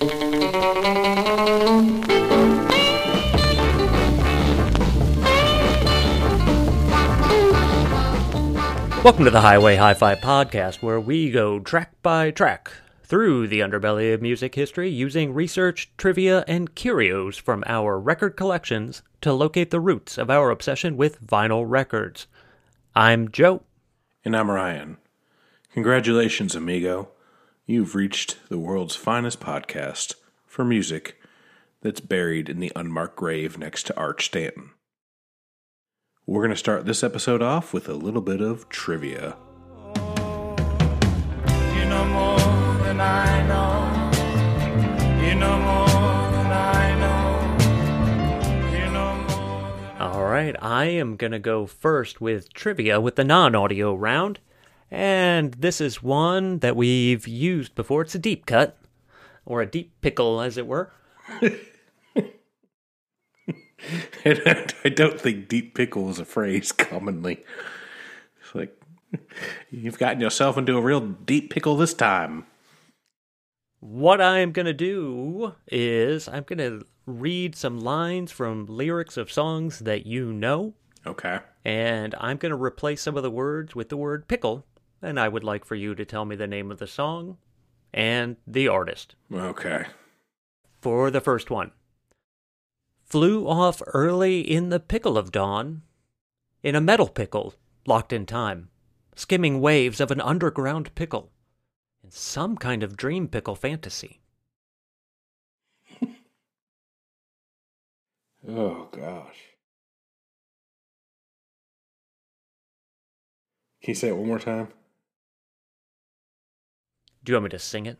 Welcome to the Highway Hi Fi podcast, where we go track by track through the underbelly of music history using research, trivia, and curios from our record collections to locate the roots of our obsession with vinyl records. I'm Joe. And I'm Ryan. Congratulations, amigo. You've reached the world's finest podcast for music that's buried in the unmarked grave next to Arch Stanton. We're going to start this episode off with a little bit of trivia. You know more than I know. You know more than I know. You know more than All right, I am going to go first with trivia with the non audio round. And this is one that we've used before. It's a deep cut, or a deep pickle, as it were. I don't think deep pickle is a phrase commonly. It's like, you've gotten yourself into a real deep pickle this time. What I'm going to do is I'm going to read some lines from lyrics of songs that you know, Okay. and I'm going to replace some of the words with the word pickle. And I would like for you to tell me the name of the song and the artist. Okay. For the first one Flew off early in the pickle of dawn, in a metal pickle, locked in time, skimming waves of an underground pickle, in some kind of dream pickle fantasy. Oh, gosh. Can you say it one more time? Do you want me to sing it?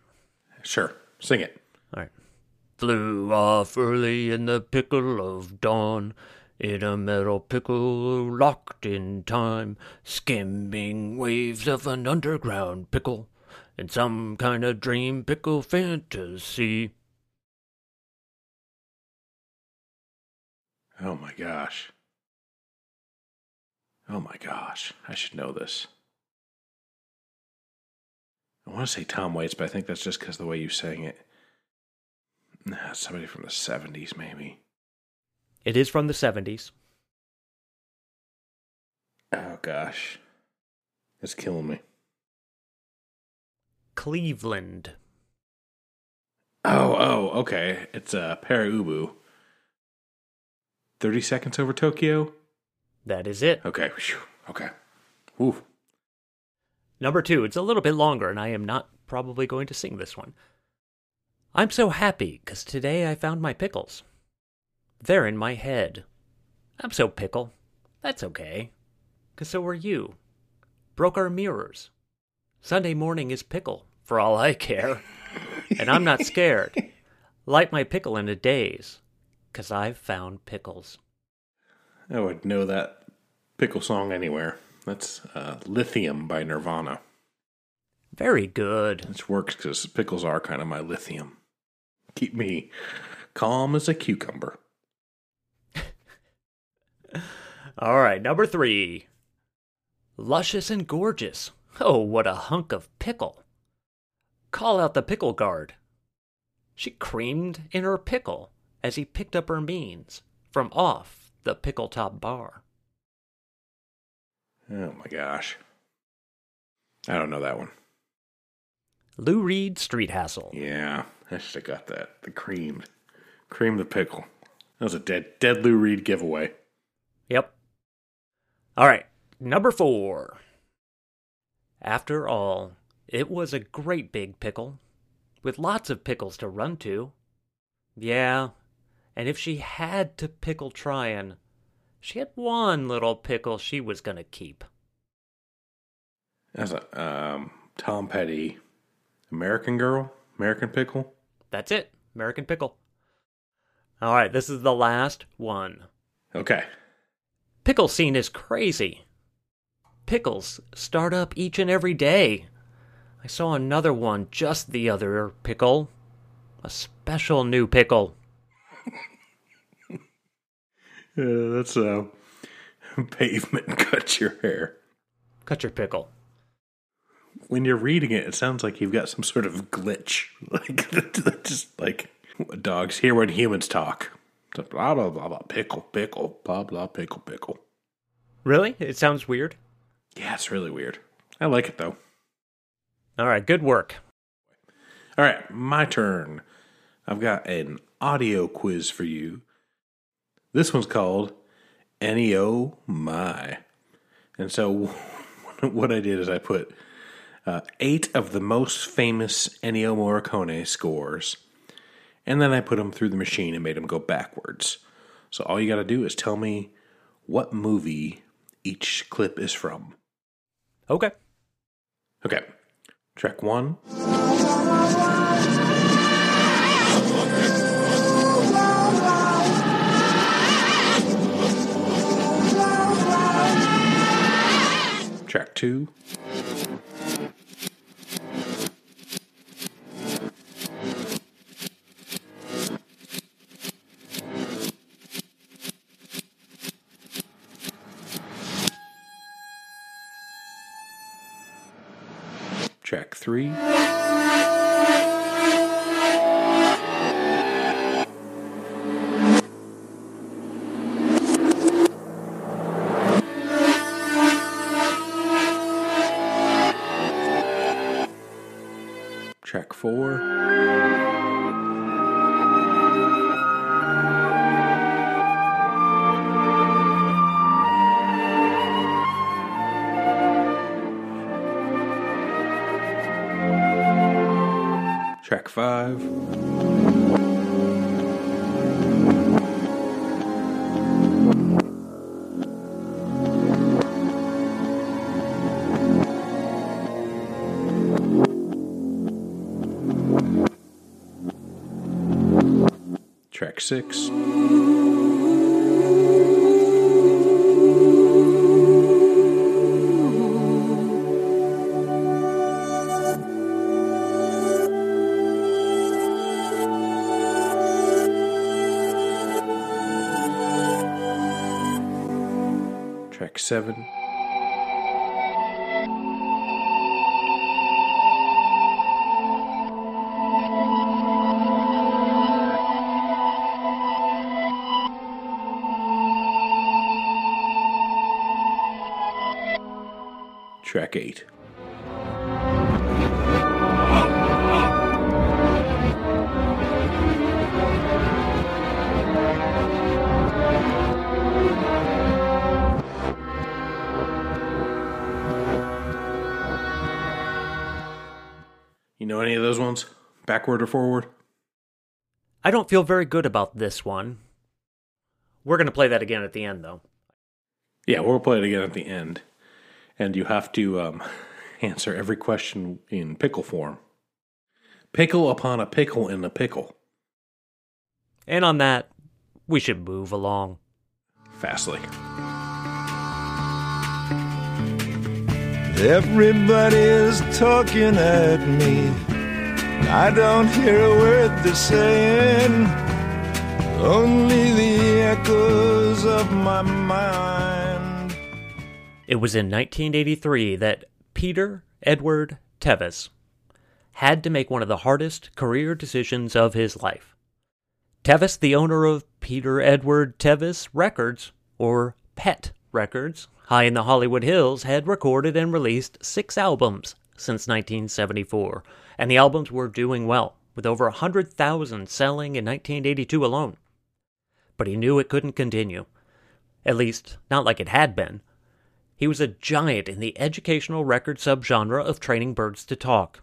Sure. Sing it. All right. Flew off early in the pickle of dawn, in a metal pickle locked in time, skimming waves of an underground pickle, in some kind of dream pickle fantasy. Oh, my gosh. Oh, my gosh. I should know this. I want to say Tom Waits, but I think that's just because the way you sang it. Nah, somebody from the 70s, maybe. It is from the 70s. Oh, gosh. It's killing me. Cleveland. Oh, oh, okay. It's uh, Pere Ubu. 30 seconds over Tokyo? That is it. Okay. Phew. Okay. Number two, it's a little bit longer, and I am not probably going to sing this one. I'm so happy because today I found my pickles. They're in my head. I'm so pickle. That's okay. Because so are you. Broke our mirrors. Sunday morning is pickle, for all I care. and I'm not scared. Light my pickle in a daze. Because I've found pickles. I would know that pickle song anywhere. That's uh, Lithium by Nirvana. Very good. This works because pickles are kind of my lithium. Keep me calm as a cucumber. All right, number three. Luscious and gorgeous. Oh, what a hunk of pickle. Call out the pickle guard. She creamed in her pickle as he picked up her means from off the pickle top bar. Oh my gosh. I don't know that one. Lou Reed Street Hassle. Yeah, I should have got that. The creamed. Cream the pickle. That was a dead dead Lou Reed giveaway. Yep. All right, number four. After all, it was a great big pickle, with lots of pickles to run to. Yeah, and if she had to pickle Tryon, she had one little pickle she was going to keep. That's a um, Tom Petty, American Girl, American Pickle. That's it, American Pickle. All right, this is the last one. Okay. Pickle scene is crazy. Pickles start up each and every day. I saw another one just the other pickle. A special new pickle. Yeah, that's uh, pavement cut your hair. Cut your pickle. When you're reading it, it sounds like you've got some sort of glitch. Like just like dogs hear when humans talk. Blah blah blah blah pickle pickle blah blah pickle pickle. Really? It sounds weird. Yeah, it's really weird. I like it though. All right, good work. All right, my turn. I've got an audio quiz for you. This one's called NEO My. And so what I did is I put uh, eight of the most famous Ennio Morricone scores, and then I put them through the machine and made them go backwards. So all you got to do is tell me what movie each clip is from. Okay. Okay. Track one. Track two. Track three. Four. 6. Track 7. decade. You know any of those ones? Backward or forward? I don't feel very good about this one. We're going to play that again at the end, though. Yeah, we'll play it again at the end. And you have to um, answer every question in pickle form. Pickle upon a pickle in a pickle. And on that, we should move along. Fastly. Everybody's talking at me. I don't hear a word they're saying. Only the echoes of my mind. It was in 1983 that Peter Edward Tevis had to make one of the hardest career decisions of his life. Tevis, the owner of Peter Edward Tevis Records, or PET Records, high in the Hollywood Hills, had recorded and released six albums since 1974, and the albums were doing well. with over 100,000 selling in 1982 alone. But he knew it couldn't continue. At least, not like it had been. He was a giant in the educational record subgenre of training birds to talk.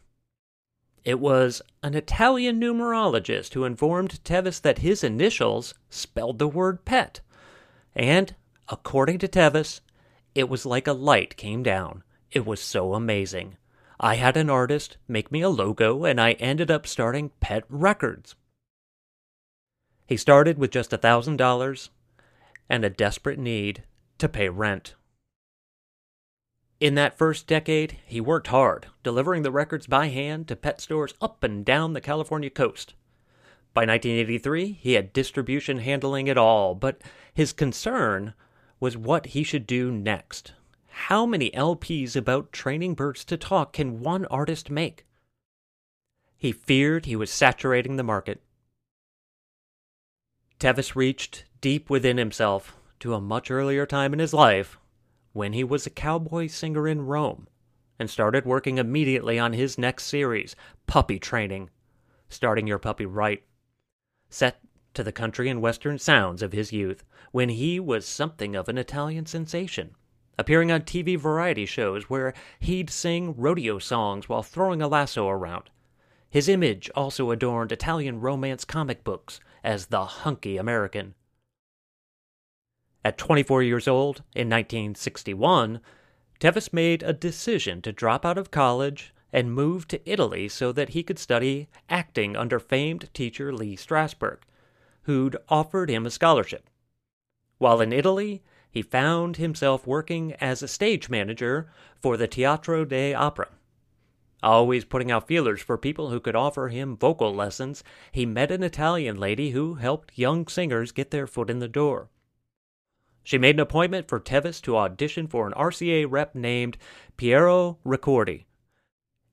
It was an Italian numerologist who informed Tevis that his initials spelled the word pet. And, according to Tevis, it was like a light came down. It was so amazing. I had an artist make me a logo, and I ended up starting Pet Records. He started with just a thousand dollars and a desperate need to pay rent. In that first decade, he worked hard, delivering the records by hand to pet stores up and down the California coast. By 1983, he had distribution handling it all, but his concern was what he should do next. How many LPs about training birds to talk can one artist make? He feared he was saturating the market. Tevis reached deep within himself to a much earlier time in his life when he was a cowboy singer in Rome and started working immediately on his next series, Puppy Training, starting your puppy right. Set to the country and western sounds of his youth, when he was something of an Italian sensation, appearing on TV variety shows where he'd sing rodeo songs while throwing a lasso around. His image also adorned Italian romance comic books as the hunky American. At 24 years old, in 1961, Tevis made a decision to drop out of college and move to Italy so that he could study acting under famed teacher Lee Strasberg, who'd offered him a scholarship. While in Italy, he found himself working as a stage manager for the Teatro de dell'Opera. Always putting out feelers for people who could offer him vocal lessons, he met an Italian lady who helped young singers get their foot in the door. She made an appointment for Tevis to audition for an RCA rep named Piero Ricordi.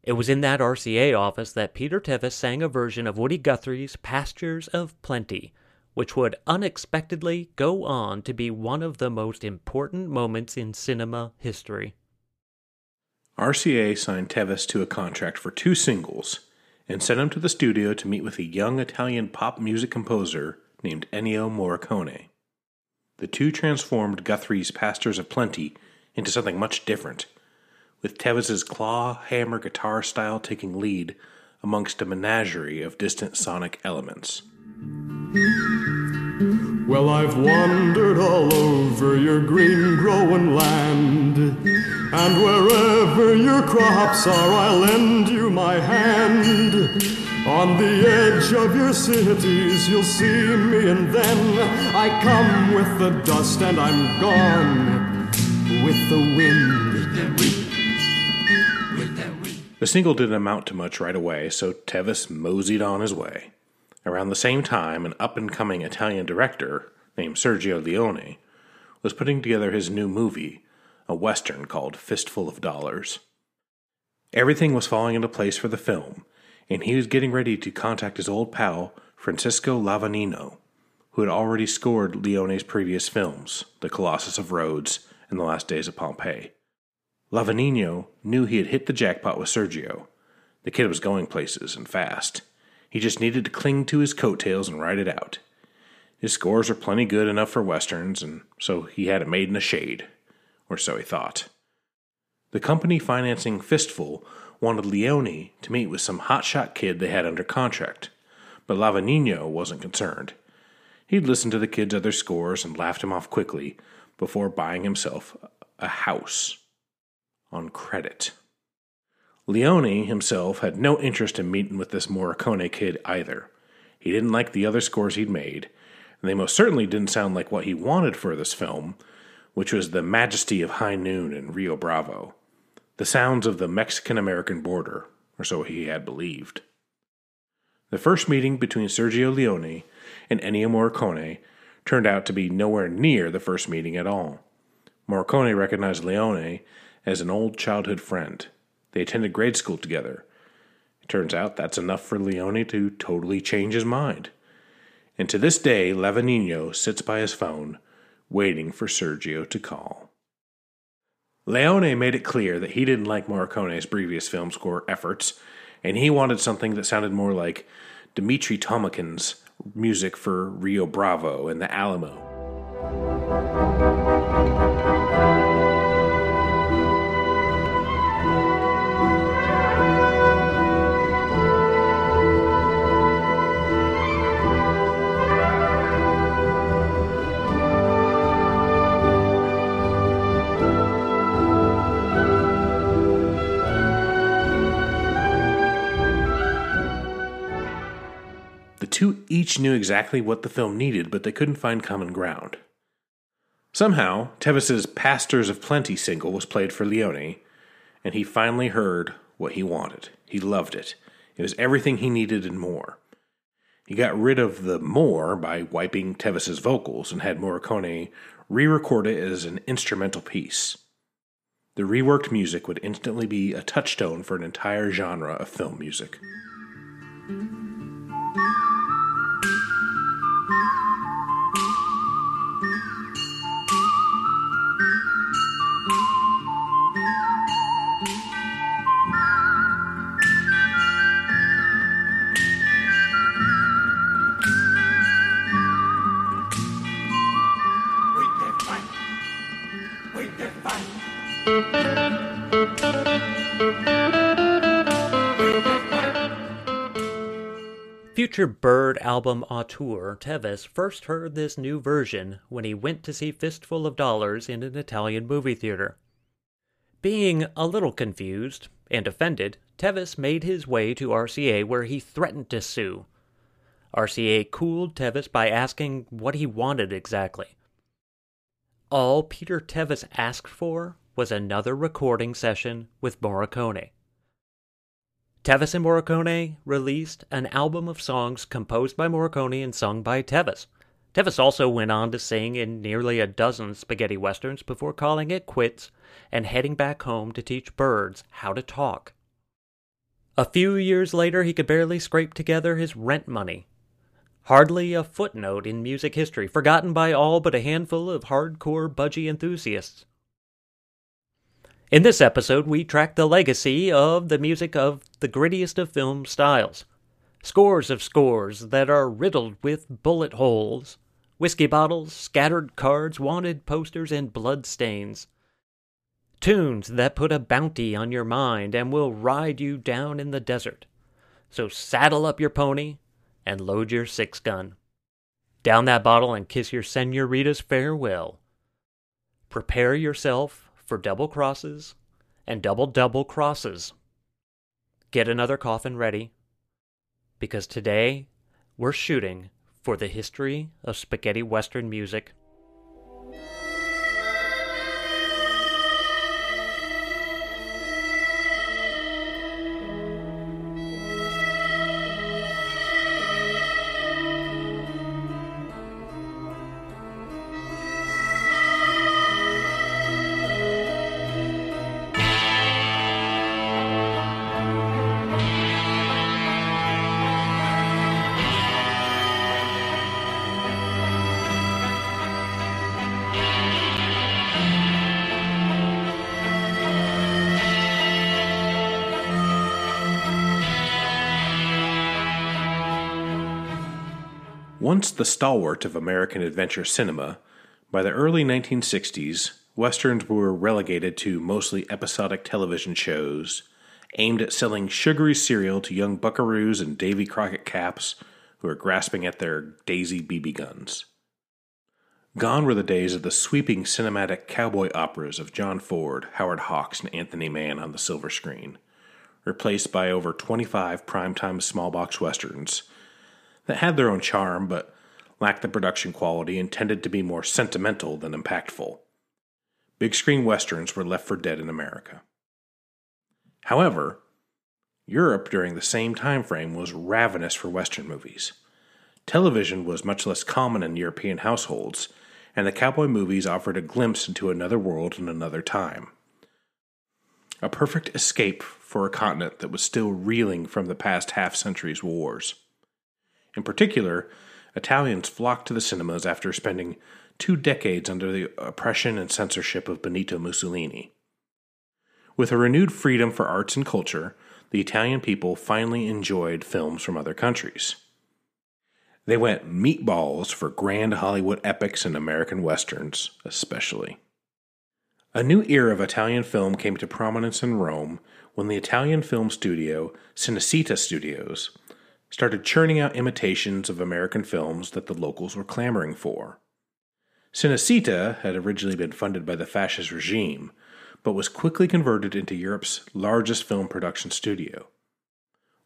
It was in that RCA office that Peter Tevis sang a version of Woody Guthrie's Pastures of Plenty, which would unexpectedly go on to be one of the most important moments in cinema history. RCA signed Tevis to a contract for two singles and sent him to the studio to meet with a young Italian pop music composer named Ennio Morricone. The two transformed Guthrie's Pastures of Plenty into something much different, with Tevis's claw hammer guitar style taking lead amongst a menagerie of distant sonic elements. Well, I've wandered all over your green growing land, and wherever your crops are, I'll lend you my hand. On the edge of your cities, you'll see me, and then I come with the dust, and I'm gone with the wind. The single didn't amount to much right away, so Tevis moseyed on his way. Around the same time, an up and coming Italian director named Sergio Leone was putting together his new movie, a western called Fistful of Dollars. Everything was falling into place for the film, and he was getting ready to contact his old pal, Francisco Lavagnino, who had already scored Leone's previous films, The Colossus of Rhodes and The Last Days of Pompeii. Lavagnino knew he had hit the jackpot with Sergio. The kid was going places and fast. He just needed to cling to his coattails and ride it out. His scores were plenty good enough for westerns, and so he had it made in a shade, or so he thought. The company financing Fistful wanted Leone to meet with some hotshot kid they had under contract, but Lavagnino wasn't concerned. He'd listened to the kid's other scores and laughed him off quickly before buying himself a house on credit. Leone himself had no interest in meeting with this Morricone kid either. He didn't like the other scores he'd made, and they most certainly didn't sound like what he wanted for this film, which was the majesty of High Noon and Rio Bravo, the sounds of the Mexican American border, or so he had believed. The first meeting between Sergio Leone and Ennio Morricone turned out to be nowhere near the first meeting at all. Morricone recognized Leone as an old childhood friend. They attended grade school together. It turns out that's enough for Leone to totally change his mind. And to this day, Lavagnino sits by his phone, waiting for Sergio to call. Leone made it clear that he didn't like Morricone's previous film score efforts, and he wanted something that sounded more like Dmitri Tiomkin's music for Rio Bravo and the Alamo. Two each knew exactly what the film needed, but they couldn't find common ground. Somehow, Tevis's Pastures of Plenty single was played for Leone, and he finally heard what he wanted. He loved it. It was everything he needed and more. He got rid of the more by wiping Tevis's vocals and had Morricone re record it as an instrumental piece. The reworked music would instantly be a touchstone for an entire genre of film music. We they're fine. Wait, they're fine. Future Bird album auteur Tevis first heard this new version when he went to see Fistful of Dollars in an Italian movie theater. Being a little confused and offended, Tevis made his way to RCA where he threatened to sue. RCA cooled Tevis by asking what he wanted exactly. All Peter Tevis asked for was another recording session with Morricone. Tevis and Morricone released an album of songs composed by Morricone and sung by Tevis. Tevis also went on to sing in nearly a dozen spaghetti westerns before calling it quits and heading back home to teach birds how to talk. A few years later, he could barely scrape together his rent money. Hardly a footnote in music history, forgotten by all but a handful of hardcore budgie enthusiasts. In this episode, we track the legacy of the music of the grittiest of film styles. Scores of scores that are riddled with bullet holes, whiskey bottles, scattered cards, wanted posters, and blood stains. Tunes that put a bounty on your mind and will ride you down in the desert. So saddle up your pony and load your six gun. Down that bottle and kiss your senoritas farewell. Prepare yourself for double crosses and double double crosses. Get another coffin ready because today we're shooting for the history of spaghetti western music. Once the stalwart of American adventure cinema, by the early 1960s, westerns were relegated to mostly episodic television shows aimed at selling sugary cereal to young buckaroos and Davy Crockett caps who are grasping at their Daisy BB guns. Gone were the days of the sweeping cinematic cowboy operas of John Ford, Howard Hawks, and Anthony Mann on the silver screen, replaced by over 25 primetime small box westerns that had their own charm but lacked the production quality and tended to be more sentimental than impactful. Big screen westerns were left for dead in America. However, Europe during the same time frame was ravenous for western movies. Television was much less common in European households, and the cowboy movies offered a glimpse into another world and another time. A perfect escape for a continent that was still reeling from the past half century's wars. In particular, Italians flocked to the cinemas after spending two decades under the oppression and censorship of Benito Mussolini. With a renewed freedom for arts and culture, the Italian people finally enjoyed films from other countries. They went meatballs for grand Hollywood epics and American westerns, especially. A new era of Italian film came to prominence in Rome when the Italian film studio Cinecittà Studios started churning out imitations of American films that the locals were clamoring for. Cinecittà had originally been funded by the fascist regime, but was quickly converted into Europe's largest film production studio.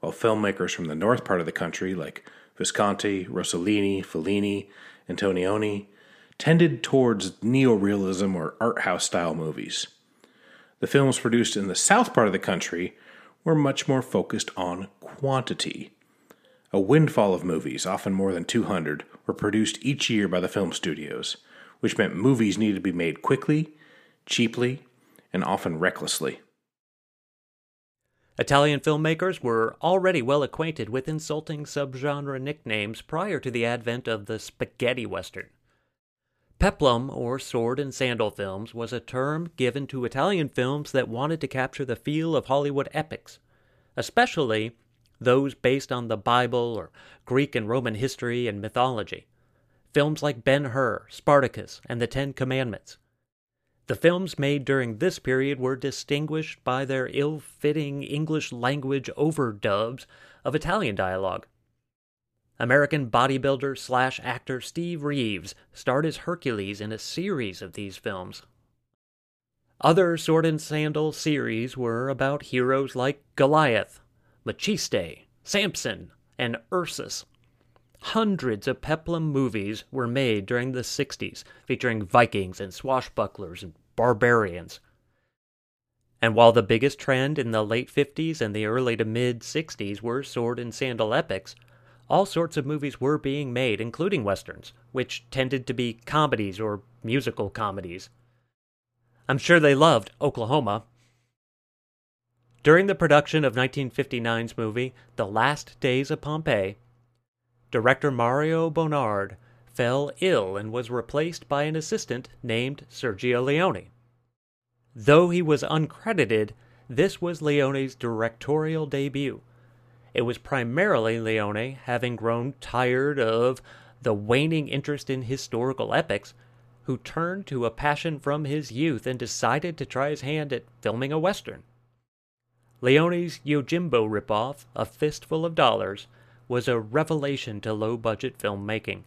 While filmmakers from the north part of the country, like Visconti, Rossellini, Fellini, Antonioni, tended towards neorealism or art house style movies. The films produced in the south part of the country were much more focused on quantity. A windfall of movies, often more than 200, were produced each year by the film studios, which meant movies needed to be made quickly, cheaply, and often recklessly. Italian filmmakers were already well acquainted with insulting subgenre nicknames prior to the advent of the spaghetti western. Peplum, or sword and sandal films, was a term given to Italian films that wanted to capture the feel of Hollywood epics, especially those based on the Bible or Greek and Roman history and mythology. Films like Ben Hur, Spartacus, and the Ten Commandments. The films made during this period were distinguished by their ill fitting English language overdubs of Italian dialogue. American bodybuilder slash actor Steve Reeves starred as Hercules in a series of these films. Other sword and sandal series were about heroes like Goliath, Maciste, Samson, and Ursus. Hundreds of peplum movies were made during the 60s, featuring Vikings and swashbucklers and barbarians. And while the biggest trend in the late 50s and the early to mid 60s were sword and sandal epics, all sorts of movies were being made, including westerns, which tended to be comedies or musical comedies. I'm sure they loved Oklahoma. During the production of 1959's movie, The Last Days of Pompeii, director Mario Bonnard fell ill and was replaced by an assistant named Sergio Leone. Though he was uncredited, this was Leone's directorial debut. It was primarily Leone having grown tired of the waning interest in historical epics, who turned to a passion from his youth and decided to try his hand at filming a western. Leone's Yojimbo ripoff, A Fistful of Dollars, was a revelation to low budget filmmaking.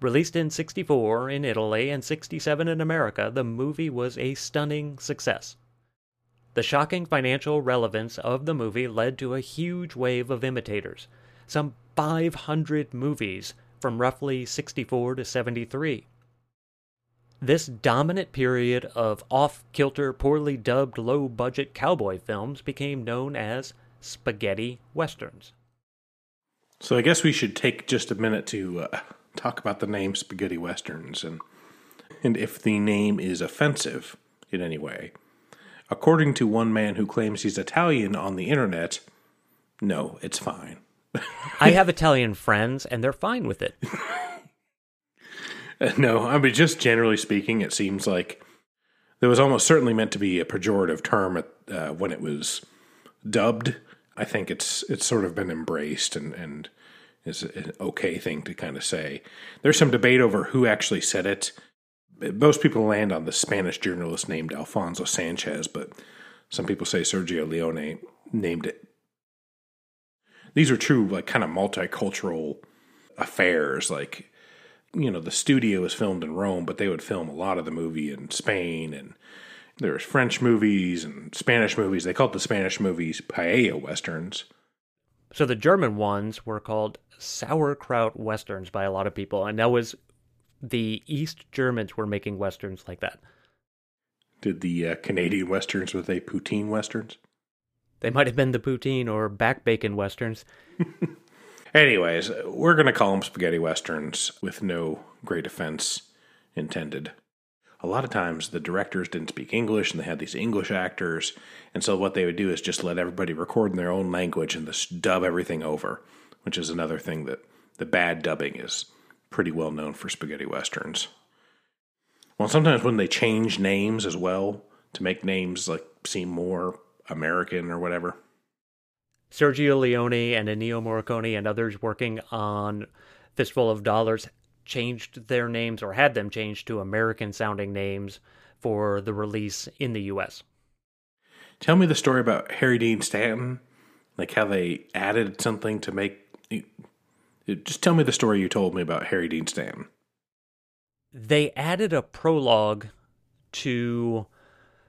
Released in 64 in Italy and 67 in America, the movie was a stunning success. The shocking financial relevance of the movie led to a huge wave of imitators, some 500 movies from roughly 64 to 73. This dominant period of off kilter, poorly dubbed, low budget cowboy films became known as spaghetti westerns. So I guess we should take just a minute to uh, talk about the name spaghetti westerns and and if the name is offensive in any way. According to one man who claims he's Italian on the internet, no, it's fine. I have Italian friends and they're fine with it. no, I mean just generally speaking, it seems like there was almost certainly meant to be a pejorative term uh, when it was dubbed. I think it's it's sort of been embraced and and is an okay thing to kind of say. There's some debate over who actually said it. Most people land on the Spanish journalist named Alfonso Sanchez, but some people say Sergio Leone named it. These are true, like kind of multicultural affairs. Like, you know, the studio was filmed in Rome, but they would film a lot of the movie in Spain, and there's French movies and Spanish movies. They called the Spanish movies paella westerns. So the German ones were called sauerkraut westerns by a lot of people, and that was the East Germans were making westerns like that. Did the uh, Canadian westerns with a poutine westerns? They might have been the poutine or back bacon westerns. Anyways, we're going to call them spaghetti westerns with no great offense intended. A lot of times the directors didn't speak English and they had these English actors, and so what they would do is just let everybody record in their own language and just dub everything over, which is another thing that the bad dubbing is pretty well known for spaghetti westerns. Well, sometimes when they change names as well to make names like seem more American or whatever. Sergio Leone and Ennio Morricone and others working on Fistful of Dollars changed their names or had them changed to American sounding names for the release in the US. Tell me the story about Harry Dean Stanton, like how they added something to make. Just tell me the story you told me about Harry Dean Stanton. They added a prologue to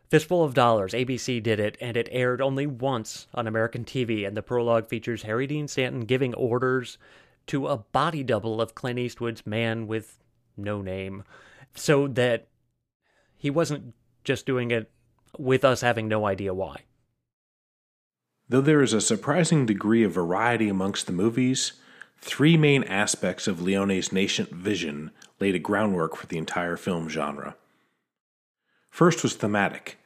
Fistful of Dollars. ABC did it, and it aired only once on American TV. And the prologue features Harry Dean Stanton giving orders to a body double of Clint Eastwood's man with no name, so that he wasn't just doing it with us having no idea why. Though there is a surprising degree of variety amongst the movies, three main aspects of Leone's nascent vision laid a groundwork for the entire film genre. First was thematic.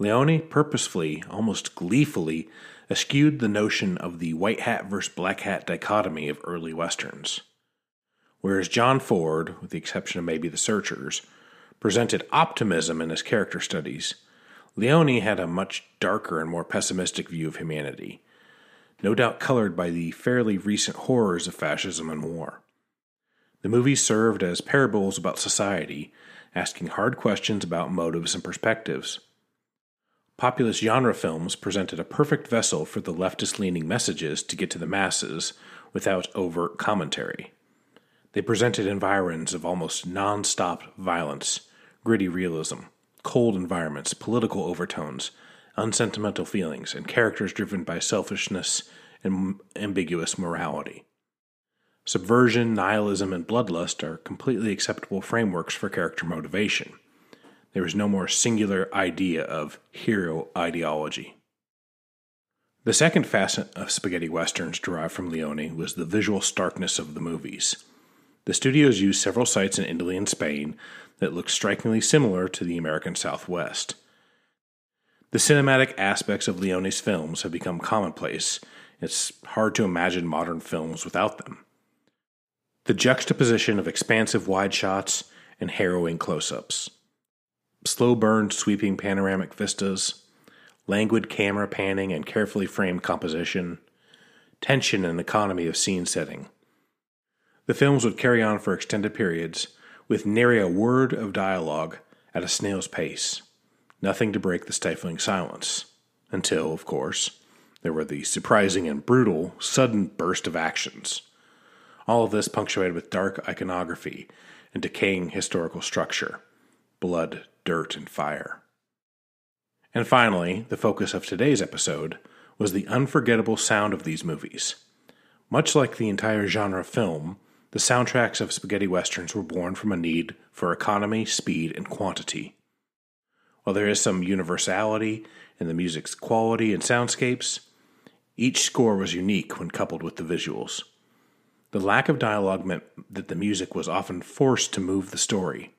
Leone purposefully, almost gleefully, eschewed the notion of the white hat versus black hat dichotomy of early westerns. Whereas John Ford, with the exception of maybe The Searchers, presented optimism in his character studies, Leone had a much darker and more pessimistic view of humanity, no doubt colored by the fairly recent horrors of fascism and war. The movies served as parables about society, asking hard questions about motives and perspectives. Populist genre films presented a perfect vessel for the leftist leaning messages to get to the masses without overt commentary. They presented environs of almost non stop violence, gritty realism, cold environments, political overtones, unsentimental feelings, and characters driven by selfishness and ambiguous morality. Subversion, nihilism, and bloodlust are completely acceptable frameworks for character motivation there was no more singular idea of hero ideology. The second facet of spaghetti westerns derived from Leone was the visual starkness of the movies. The studios used several sites in Italy and Spain that looked strikingly similar to the American Southwest. The cinematic aspects of Leone's films have become commonplace. It's hard to imagine modern films without them. The juxtaposition of expansive wide shots and harrowing close ups slow burned, sweeping panoramic vistas, languid camera panning and carefully framed composition, tension and economy of scene setting. The films would carry on for extended periods, with nary a word of dialogue at a snail's pace, nothing to break the stifling silence, until, of course, there were the surprising and brutal, sudden burst of actions. All of this punctuated with dark iconography and decaying historical structure blood, dirt, and fire. And finally, the focus of today's episode was the unforgettable sound of these movies. Much like the entire genre film, the soundtracks of spaghetti westerns were born from a need for economy, speed, and quantity. While there is some universality in the music's quality and soundscapes, each score was unique when coupled with the visuals. The lack of dialogue meant that the music was often forced to move the story,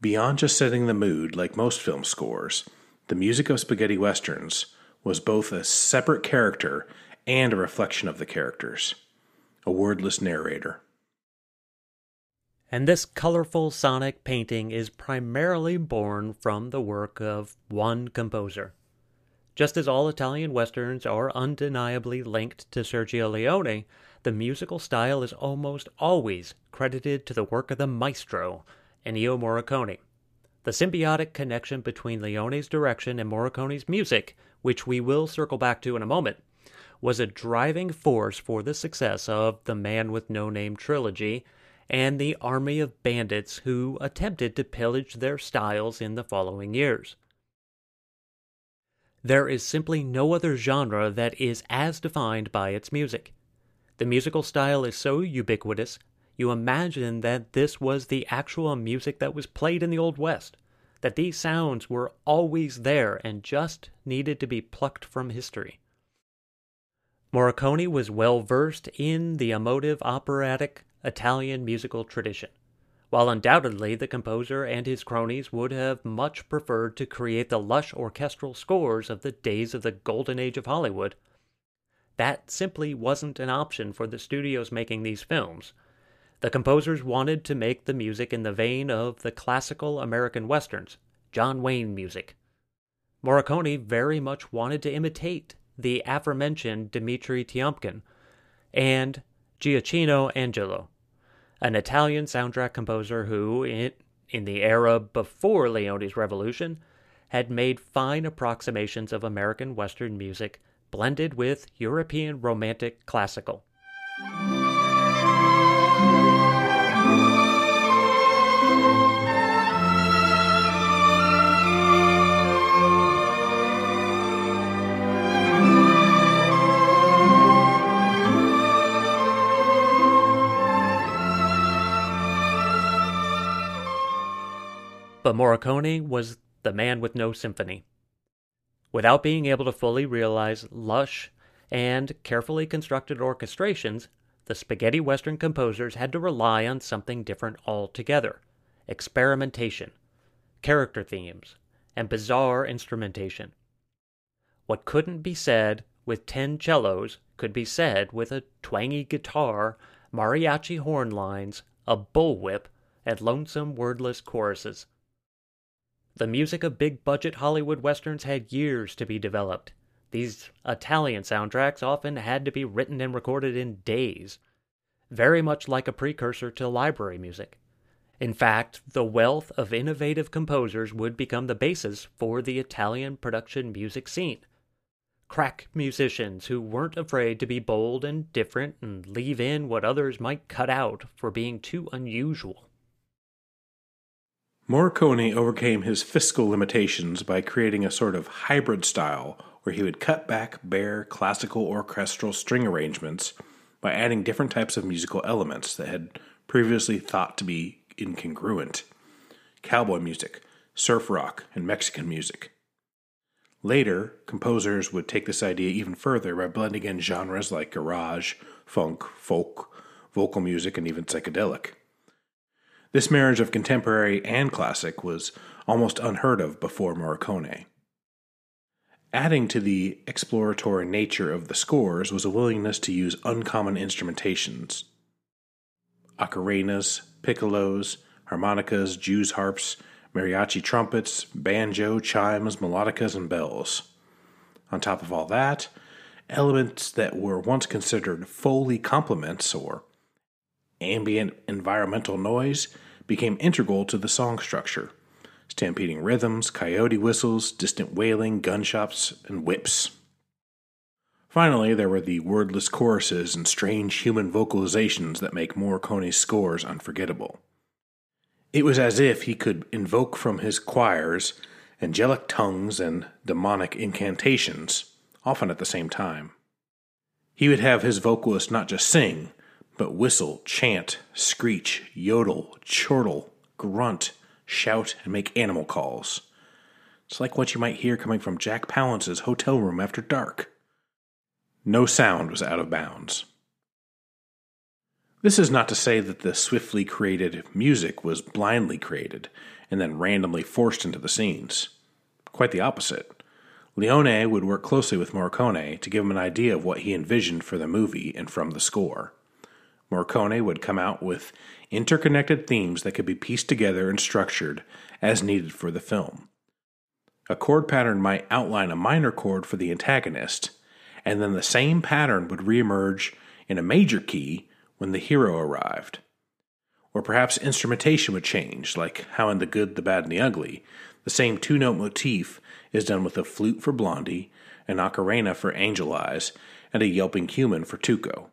Beyond just setting the mood like most film scores, the music of spaghetti westerns was both a separate character and a reflection of the characters. A wordless narrator. And this colorful sonic painting is primarily born from the work of one composer. Just as all Italian westerns are undeniably linked to Sergio Leone, the musical style is almost always credited to the work of the maestro, Ennio Morricone. The symbiotic connection between Leone's direction and Morricone's music, which we will circle back to in a moment, was a driving force for the success of The Man with No Name trilogy and the army of bandits who attempted to pillage their styles in the following years. There is simply no other genre that is as defined by its music. The musical style is so ubiquitous you imagine that this was the actual music that was played in the Old West, that these sounds were always there and just needed to be plucked from history. Morricone was well versed in the emotive operatic Italian musical tradition. While undoubtedly the composer and his cronies would have much preferred to create the lush orchestral scores of the days of the golden age of Hollywood, that simply wasn't an option for the studios making these films, the composers wanted to make the music in the vein of the classical American westerns, John Wayne music. Morricone very much wanted to imitate the aforementioned Dmitri Tiomkin and Gioacchino Angelo, an Italian soundtrack composer who, in, in the era before Leone's revolution, had made fine approximations of American Western music blended with European Romantic classical. But Morricone was the man with no symphony. Without being able to fully realize lush and carefully constructed orchestrations, the spaghetti western composers had to rely on something different altogether experimentation, character themes, and bizarre instrumentation. What couldn't be said with ten cellos could be said with a twangy guitar, mariachi horn lines, a bullwhip, and lonesome wordless choruses. The music of big budget Hollywood westerns had years to be developed. These Italian soundtracks often had to be written and recorded in days, very much like a precursor to library music. In fact, the wealth of innovative composers would become the basis for the Italian production music scene. Crack musicians who weren't afraid to be bold and different and leave in what others might cut out for being too unusual. Morricone overcame his fiscal limitations by creating a sort of hybrid style where he would cut back bare classical orchestral string arrangements by adding different types of musical elements that had previously thought to be incongruent cowboy music, surf rock, and Mexican music. Later, composers would take this idea even further by blending in genres like garage, funk, folk, vocal music, and even psychedelic. This marriage of contemporary and classic was almost unheard of before Morricone. Adding to the exploratory nature of the scores was a willingness to use uncommon instrumentations ocarinas, piccolos, harmonicas, Jew's harps, mariachi trumpets, banjo, chimes, melodicas, and bells. On top of all that, elements that were once considered Foley complements or ambient environmental noise became integral to the song structure. Stampeding rhythms, coyote whistles, distant wailing, gunshots, and whips. Finally, there were the wordless choruses and strange human vocalizations that make Morricone's scores unforgettable. It was as if he could invoke from his choirs angelic tongues and demonic incantations, often at the same time. He would have his vocalist not just sing, but whistle, chant, screech, yodel, chortle, grunt, shout, and make animal calls. It's like what you might hear coming from Jack Palance's hotel room after dark. No sound was out of bounds. This is not to say that the swiftly created music was blindly created and then randomly forced into the scenes. Quite the opposite. Leone would work closely with Morricone to give him an idea of what he envisioned for the movie and from the score. Morricone would come out with interconnected themes that could be pieced together and structured as needed for the film. A chord pattern might outline a minor chord for the antagonist, and then the same pattern would reemerge in a major key when the hero arrived. Or perhaps instrumentation would change, like how in The Good, the Bad, and the Ugly, the same two note motif is done with a flute for Blondie, an ocarina for Angel Eyes, and a yelping human for Tuco.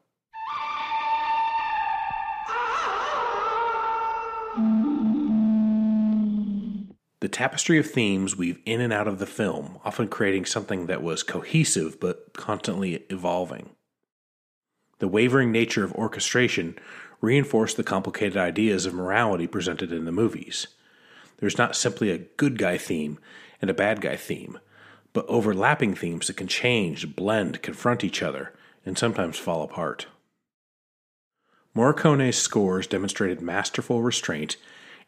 The tapestry of themes weave in and out of the film, often creating something that was cohesive but constantly evolving. The wavering nature of orchestration reinforced the complicated ideas of morality presented in the movies. There's not simply a good guy theme and a bad guy theme, but overlapping themes that can change, blend, confront each other, and sometimes fall apart. Morricone's scores demonstrated masterful restraint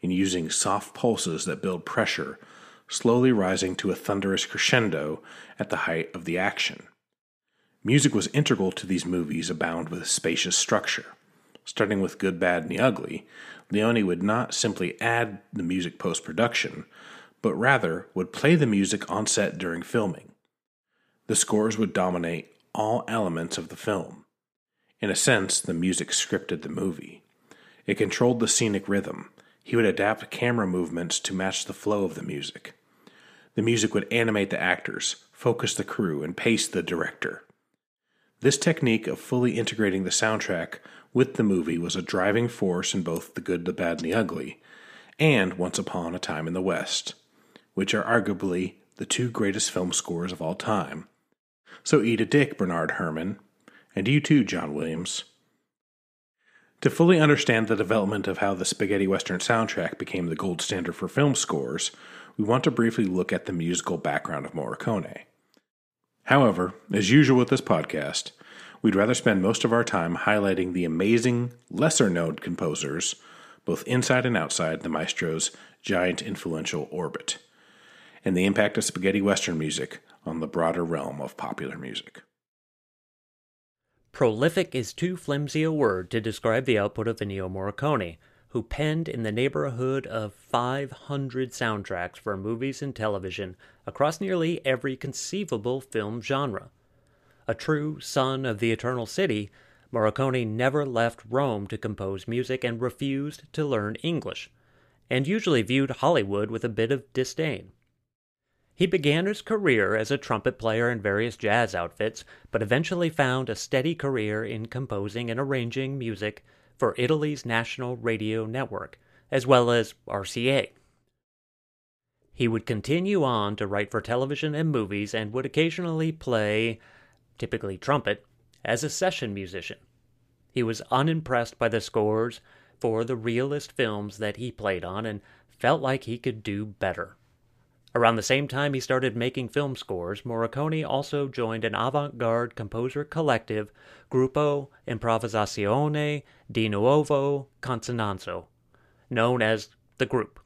in using soft pulses that build pressure, slowly rising to a thunderous crescendo at the height of the action. Music was integral to these movies abound with spacious structure. Starting with Good, Bad, and the Ugly, Leone would not simply add the music post production, but rather would play the music on set during filming. The scores would dominate all elements of the film. In a sense, the music scripted the movie. It controlled the scenic rhythm. He would adapt camera movements to match the flow of the music. The music would animate the actors, focus the crew, and pace the director. This technique of fully integrating the soundtrack with the movie was a driving force in both The Good, the Bad, and the Ugly, and Once Upon a Time in the West, which are arguably the two greatest film scores of all time. So eat a dick, Bernard Herrmann, and you too, John Williams. To fully understand the development of how the spaghetti western soundtrack became the gold standard for film scores, we want to briefly look at the musical background of Morricone. However, as usual with this podcast, we'd rather spend most of our time highlighting the amazing, lesser known composers, both inside and outside the maestro's giant influential orbit, and the impact of spaghetti western music on the broader realm of popular music. Prolific is too flimsy a word to describe the output of Ennio Morricone, who penned in the neighborhood of 500 soundtracks for movies and television across nearly every conceivable film genre. A true son of the Eternal City, Morricone never left Rome to compose music and refused to learn English, and usually viewed Hollywood with a bit of disdain. He began his career as a trumpet player in various jazz outfits, but eventually found a steady career in composing and arranging music for Italy's national radio network, as well as RCA. He would continue on to write for television and movies and would occasionally play, typically trumpet, as a session musician. He was unimpressed by the scores for the realist films that he played on and felt like he could do better. Around the same time he started making film scores, Morricone also joined an avant garde composer collective, Gruppo Improvvisazione di Nuova Consonanza, known as the Group.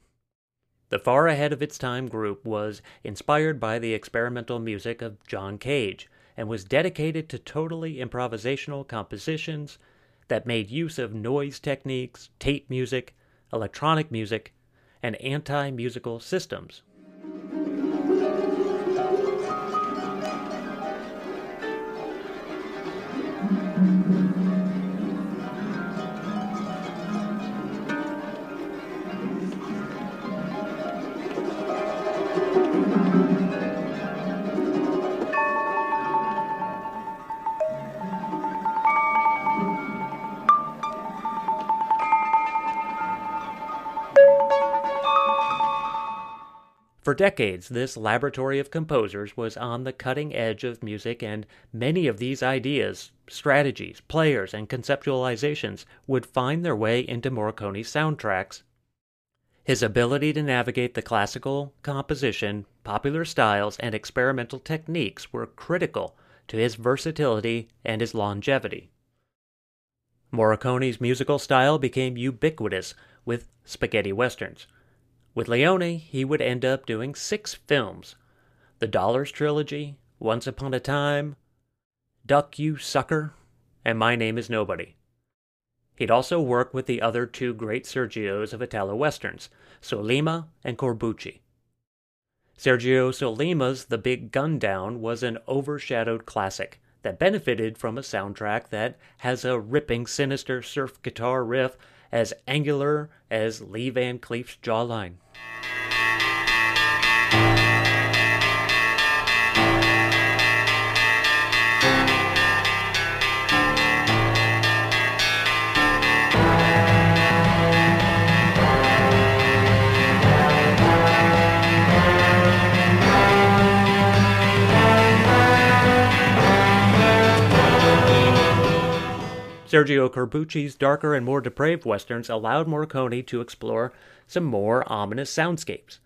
The far ahead of its time group was inspired by the experimental music of John Cage and was dedicated to totally improvisational compositions that made use of noise techniques, tape music, electronic music, and anti musical systems. For decades, this laboratory of composers was on the cutting edge of music, and many of these ideas, strategies, players, and conceptualizations would find their way into Morricone's soundtracks. His ability to navigate the classical composition, popular styles, and experimental techniques were critical to his versatility and his longevity. Morricone's musical style became ubiquitous with spaghetti westerns with Leone, he would end up doing six films The Dollars Trilogy, Once Upon a Time, Duck You Sucker, and My Name is Nobody. He'd also work with the other two great Sergios of Italo Westerns, Sollima and Corbucci. Sergio Sollima's The Big Gun Down was an overshadowed classic that benefited from a soundtrack that has a ripping, sinister surf guitar riff as angular as Lee Van Cleef's jawline. Sergio Corbucci's darker and more depraved westerns allowed Morricone to explore some more ominous soundscapes.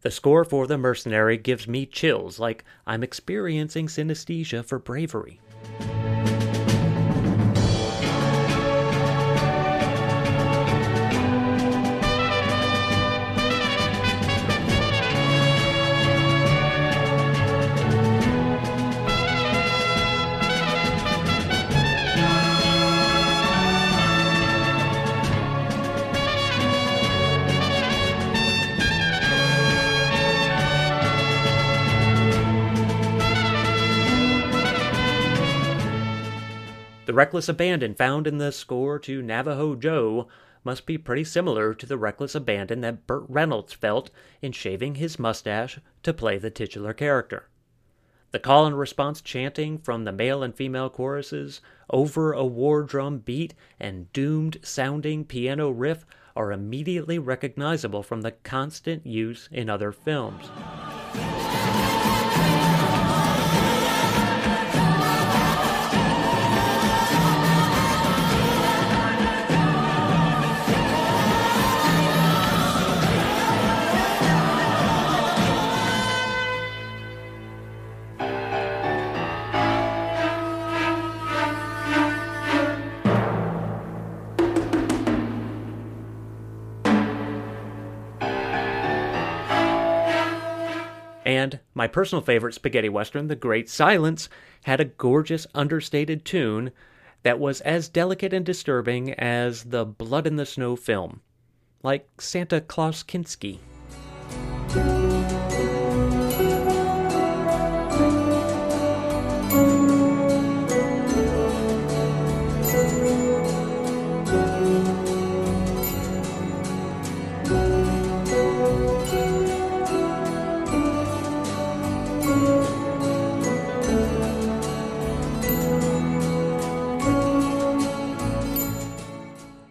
The score for The Mercenary gives me chills, like I'm experiencing synesthesia for bravery. Reckless abandon found in the score to Navajo Joe must be pretty similar to the reckless abandon that Burt Reynolds felt in shaving his mustache to play the titular character. The call and response chanting from the male and female choruses over a war drum beat and doomed sounding piano riff are immediately recognizable from the constant use in other films. And my personal favorite spaghetti western, The Great Silence, had a gorgeous, understated tune that was as delicate and disturbing as the Blood in the Snow film, like Santa Claus Kinski.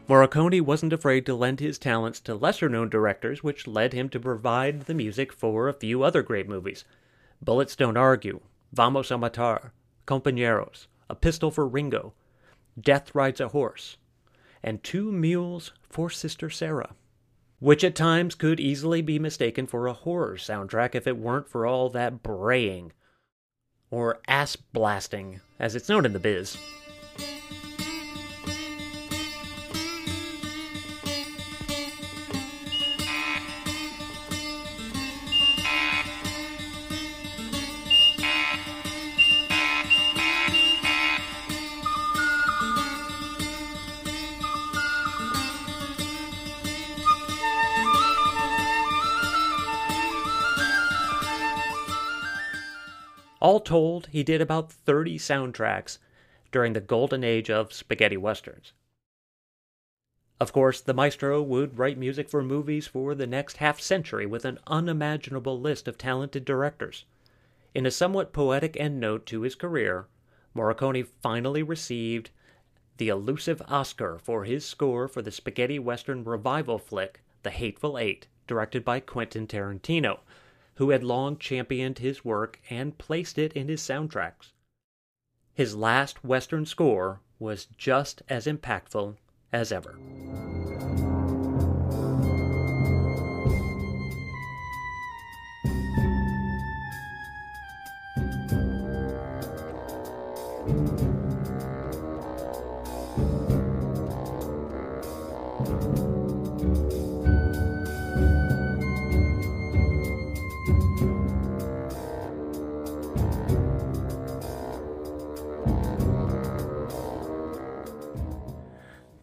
Morricone wasn't afraid to lend his talents to lesser known directors, which led him to provide the music for a few other great movies Bullets Don't Argue, Vamos a Matar, Compañeros, A Pistol for Ringo, Death Rides a Horse, and Two Mules for Sister Sarah, which at times could easily be mistaken for a horror soundtrack if it weren't for all that braying, or ass blasting, as it's known in the biz. All told, he did about 30 soundtracks during the golden age of spaghetti westerns. Of course, the maestro would write music for movies for the next half century with an unimaginable list of talented directors. In a somewhat poetic endnote to his career, Morricone finally received the elusive Oscar for his score for the spaghetti western revival flick The Hateful Eight, directed by Quentin Tarantino, who had long championed his work and placed it in his soundtracks. His last Western score was just as impactful as ever.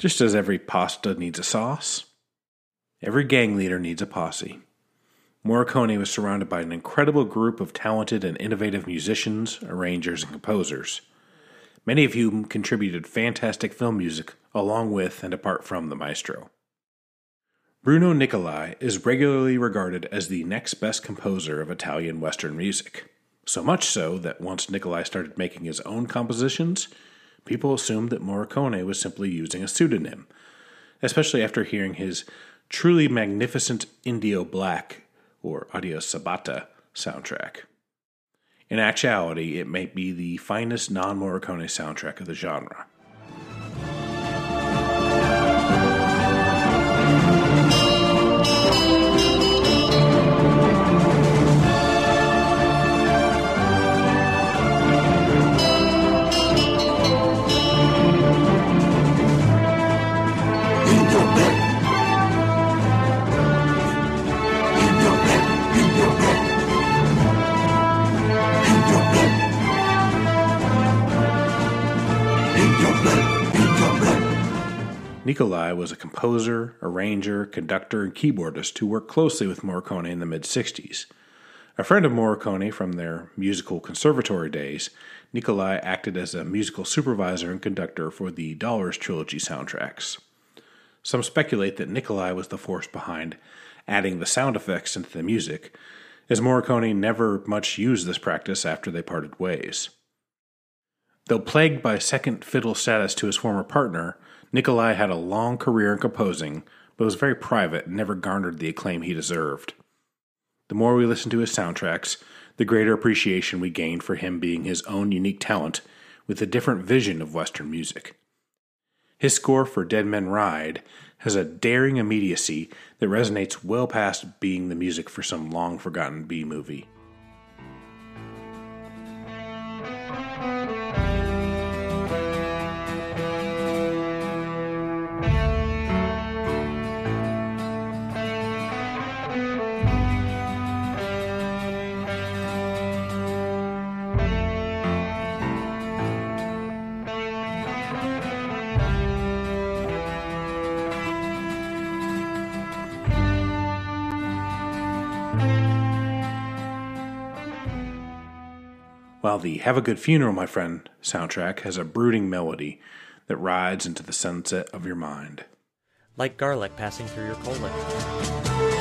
Just as every pasta needs a sauce, every gang leader needs a posse. Morricone was surrounded by an incredible group of talented and innovative musicians, arrangers, and composers, many of whom contributed fantastic film music along with and apart from the maestro. Bruno Nicolai is regularly regarded as the next best composer of Italian Western music. So much so that once Nicolai started making his own compositions, people assumed that Morricone was simply using a pseudonym, especially after hearing his truly magnificent Indio Black or Adios Sabata soundtrack. In actuality, it may be the finest non Morricone soundtrack of the genre. Nicolai was a composer, arranger, conductor, and keyboardist who worked closely with Morricone in the mid 60s. A friend of Morricone from their musical conservatory days, Nicolai acted as a musical supervisor and conductor for the Dollars trilogy soundtracks. Some speculate that Nicolai was the force behind adding the sound effects into the music, as Morricone never much used this practice after they parted ways. Though plagued by second fiddle status to his former partner, Nicolai had a long career in composing, but was very private and never garnered the acclaim he deserved. The more we listen to his soundtracks, the greater appreciation we gain for him being his own unique talent with a different vision of Western music. His score for Dead Men Ride has a daring immediacy that resonates well past being the music for some long forgotten B movie. While the Have a Good Funeral, My Friend soundtrack has a brooding melody that rides into the sunset of your mind. Like garlic passing through your colon.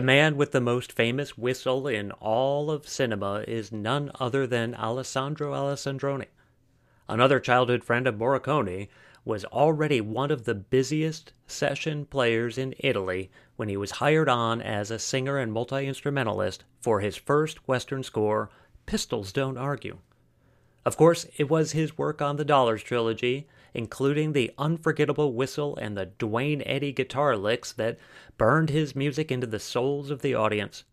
The man with the most famous whistle in all of cinema is none other than Alessandro Alessandroni. Another childhood friend of Morricone was already one of the busiest session players in Italy when he was hired on as a singer and multi instrumentalist for his first Western score, Pistols Don't Argue. Of course, it was his work on the Dollars trilogy, including the unforgettable whistle and the Duane Eddy guitar licks that burned his music into the souls of the audience.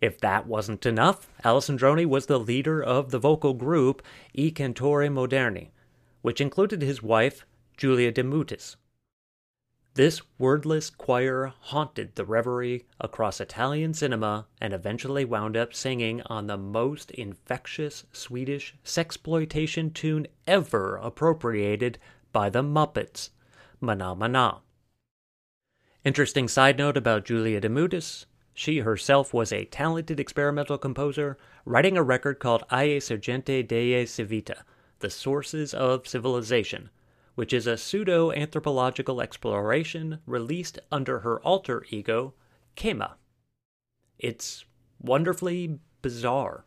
If that wasn't enough, Alessandroni was the leader of the vocal group I Cantori Moderni, which included his wife, Giulia De Mutis. This wordless choir haunted the reverie across Italian cinema and eventually wound up singing on the most infectious Swedish sexploitation tune ever appropriated by the Muppets, Mah Nà Mah Nà. Interesting side note about Giulia De Mutis. She herself was a talented experimental composer, writing a record called Alle Sorgenti della Civiltà, The Sources of Civilization, which is a pseudo anthropological exploration released under her alter ego, Kema. It's wonderfully bizarre.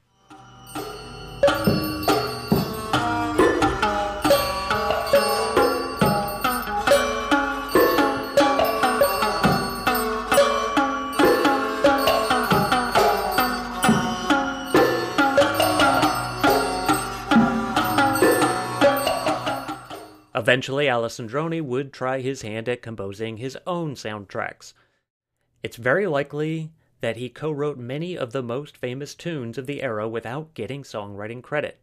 Eventually, Alessandroni would try his hand at composing his own soundtracks. It's very likely that he co wrote many of the most famous tunes of the era without getting songwriting credit.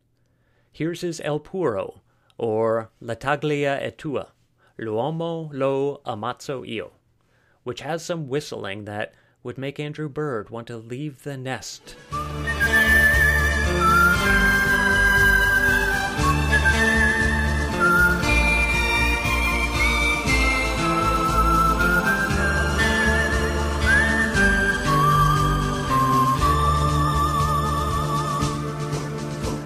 Here's his El Puro, or La Taglia è tua, L'uomo lo ammazzo io, which has some whistling that would make Andrew Bird want to leave the nest.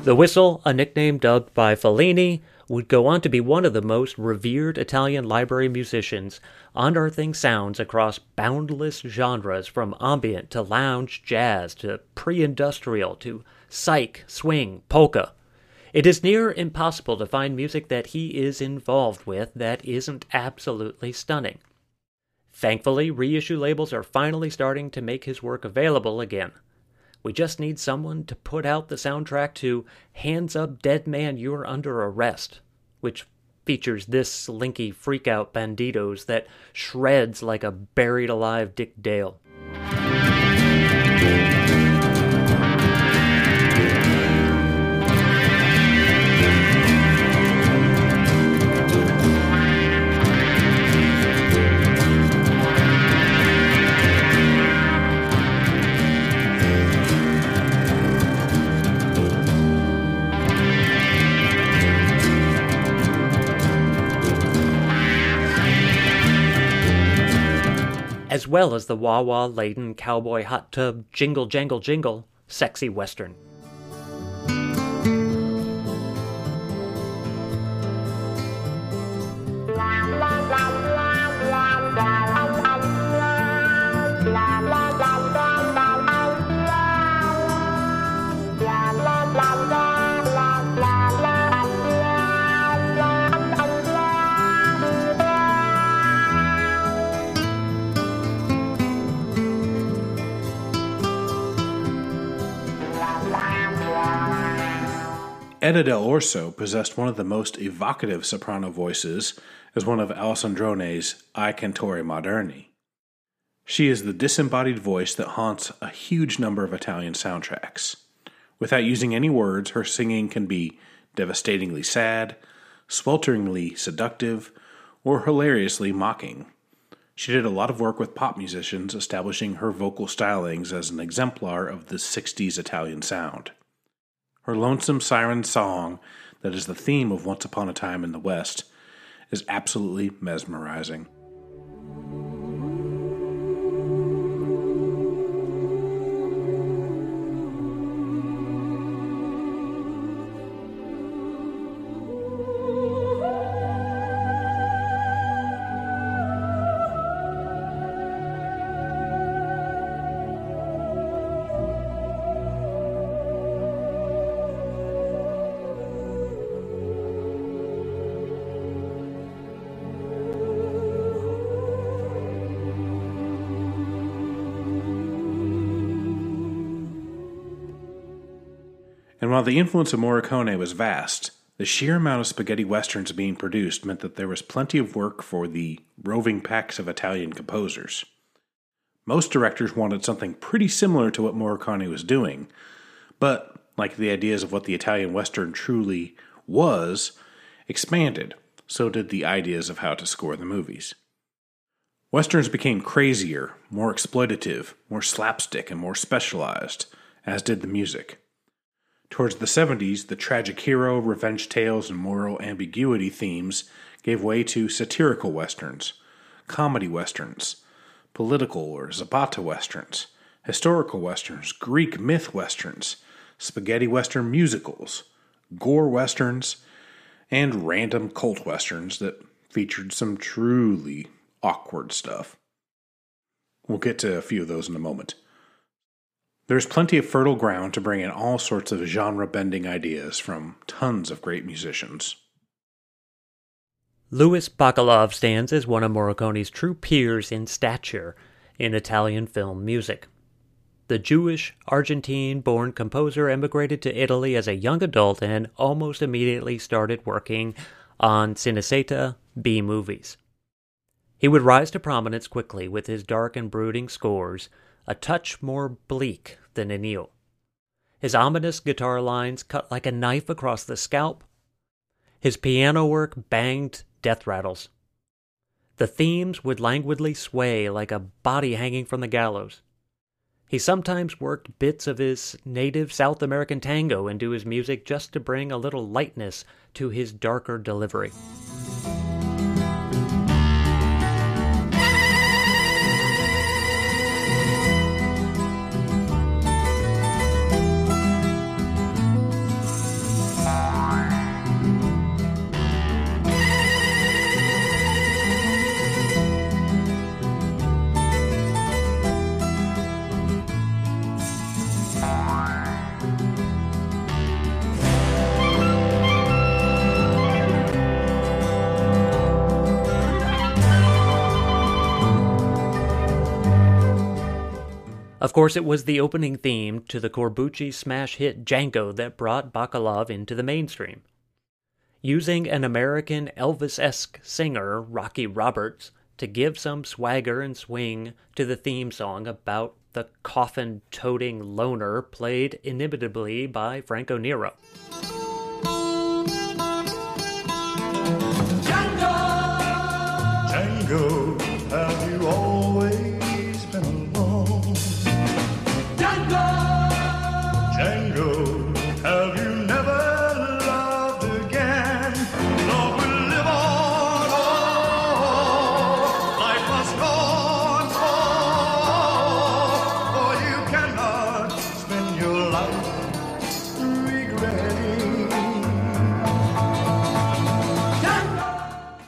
The whistle, a nickname dubbed by Fellini, would go on to be one of the most revered Italian library musicians, unearthing sounds across boundless genres from ambient to lounge jazz to pre industrial to psych, swing, polka. It is near impossible to find music that he is involved with that isn't absolutely stunning. Thankfully, reissue labels are finally starting to make his work available again. We just need someone to put out the soundtrack to Hands Up Dead Man You're Under Arrest, which features this slinky freakout banditos that shreds like a buried alive Dick Dale. As well as the wah wah laden cowboy hot tub jingle jangle jingle sexy western. Edda Dell'Orso possessed one of the most evocative soprano voices as one of Alessandroni's I Cantori Moderni. She is the disembodied voice that haunts a huge number of Italian soundtracks. Without using any words, her singing can be devastatingly sad, swelteringly seductive, or hilariously mocking. She did a lot of work with pop musicians, establishing her vocal stylings as an exemplar of the 60s Italian sound. Her lonesome siren song, that is the theme of Once Upon a Time in the West, is absolutely mesmerizing. While the influence of Morricone was vast, the sheer amount of spaghetti westerns being produced meant that there was plenty of work for the roving packs of Italian composers. Most directors wanted something pretty similar to what Morricone was doing, but, like the ideas of what the Italian western truly was, expanded, so did the ideas of how to score the movies. Westerns became crazier, more exploitative, more slapstick, and more specialized, as did the music. Towards the 70s, the tragic hero, revenge tales, and moral ambiguity themes gave way to satirical westerns, comedy westerns, political or Zapata westerns, historical westerns, Greek myth westerns, spaghetti western musicals, gore westerns, and random cult westerns that featured some truly awkward stuff. We'll get to a few of those in a moment. There's plenty of fertile ground to bring in all sorts of genre bending ideas from tons of great musicians. Louis Bacalov stands as one of Morricone's true peers in stature in Italian film music. The Jewish, Argentine born composer emigrated to Italy as a young adult and almost immediately started working on Cinecittà B movies. He would rise to prominence quickly with his dark and brooding scores a touch more bleak than Ennio. His ominous guitar lines cut like a knife across the scalp. His piano work banged death rattles. The themes would languidly sway like a body hanging from the gallows. He sometimes worked bits of his native South American tango into his music just to bring a little lightness to his darker delivery. Of course, it was the opening theme to the Corbucci smash hit Django that brought Bacalov into the mainstream. using an American Elvis esque singer, Rocky Roberts, to give some swagger and swing to the theme song about the coffin toting loner played inimitably by Franco Nero. Django, Django, have you always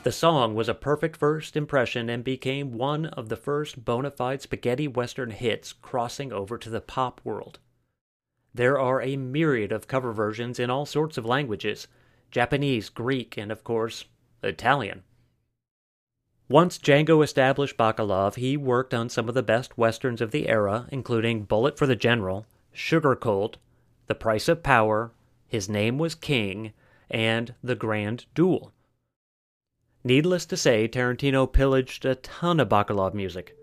The song was a perfect first impression and became one of the first bona fide spaghetti western hits crossing over to the pop world. There are a myriad of cover versions in all sorts of languages Japanese, Greek, and of course, Italian. Once Django established Bacalov, he worked on some of the best westerns of the era, including Bullet for the General, Sugar Colt, The Price of Power, His Name Was King, and The Grand Duel. Needless to say, Tarantino pillaged a ton of Bacalov music.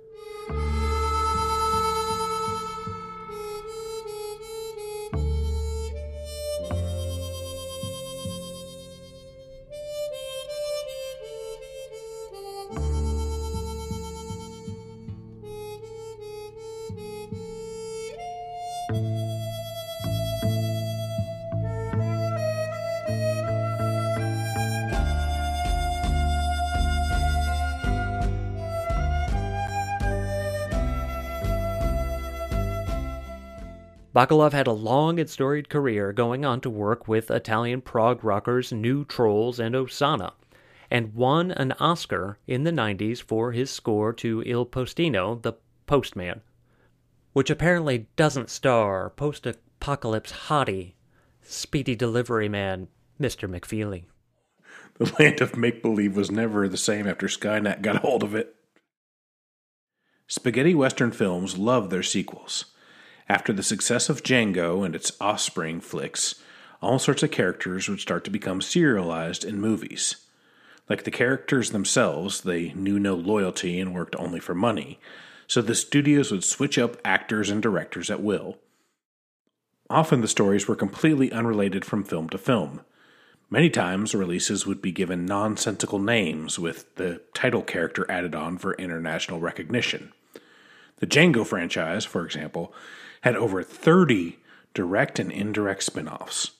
Bacalov had a long and storied career going on to work with Italian prog rockers New Trolls and Osanna, and won an Oscar in the 90s for his score to Il Postino, The Postman, which apparently doesn't star post apocalypse hottie, speedy delivery man, Mr. McFeely. The land of make believe was never the same after Skynet got hold of it. Spaghetti Western films love their sequels. After the success of Django and its offspring flicks, all sorts of characters would start to become serialized in movies. Like the characters themselves, they knew no loyalty and worked only for money, so the studios would switch up actors and directors at will. Often the stories were completely unrelated from film to film. Many times, releases would be given nonsensical names with the title character added on for international recognition. The Django franchise, for example, had over 30 direct and indirect spin offs.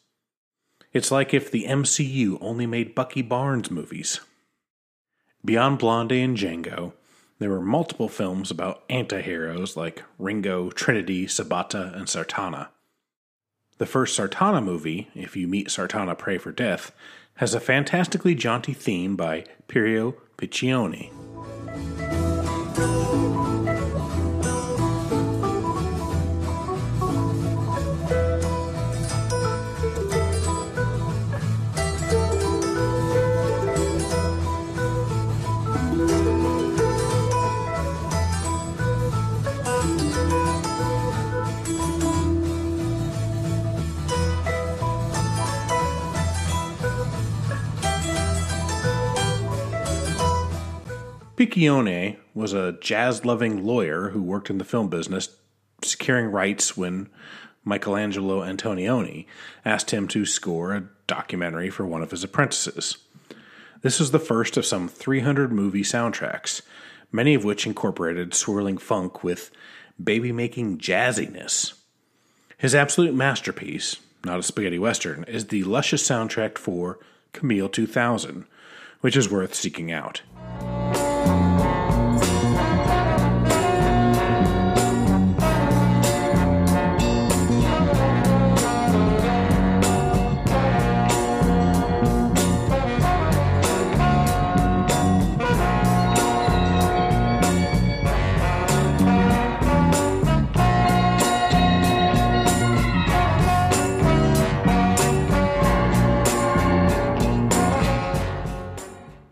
It's like if the MCU only made Bucky Barnes movies. Beyond Blonde and Django, there were multiple films about anti-heroes like Ringo, Trinity, Sabata, and Sartana. The first Sartana movie, If You Meet Sartana Pray for Death, has a fantastically jaunty theme by Piero Piccioni. Piccioni was a jazz loving lawyer who worked in the film business, securing rights when Michelangelo Antonioni asked him to score a documentary for one of his apprentices. This was the first of some 300 movie soundtracks, many of which incorporated swirling funk with baby making jazziness. His absolute masterpiece, not a spaghetti western, is the luscious soundtrack for Camille 2000, which is worth seeking out.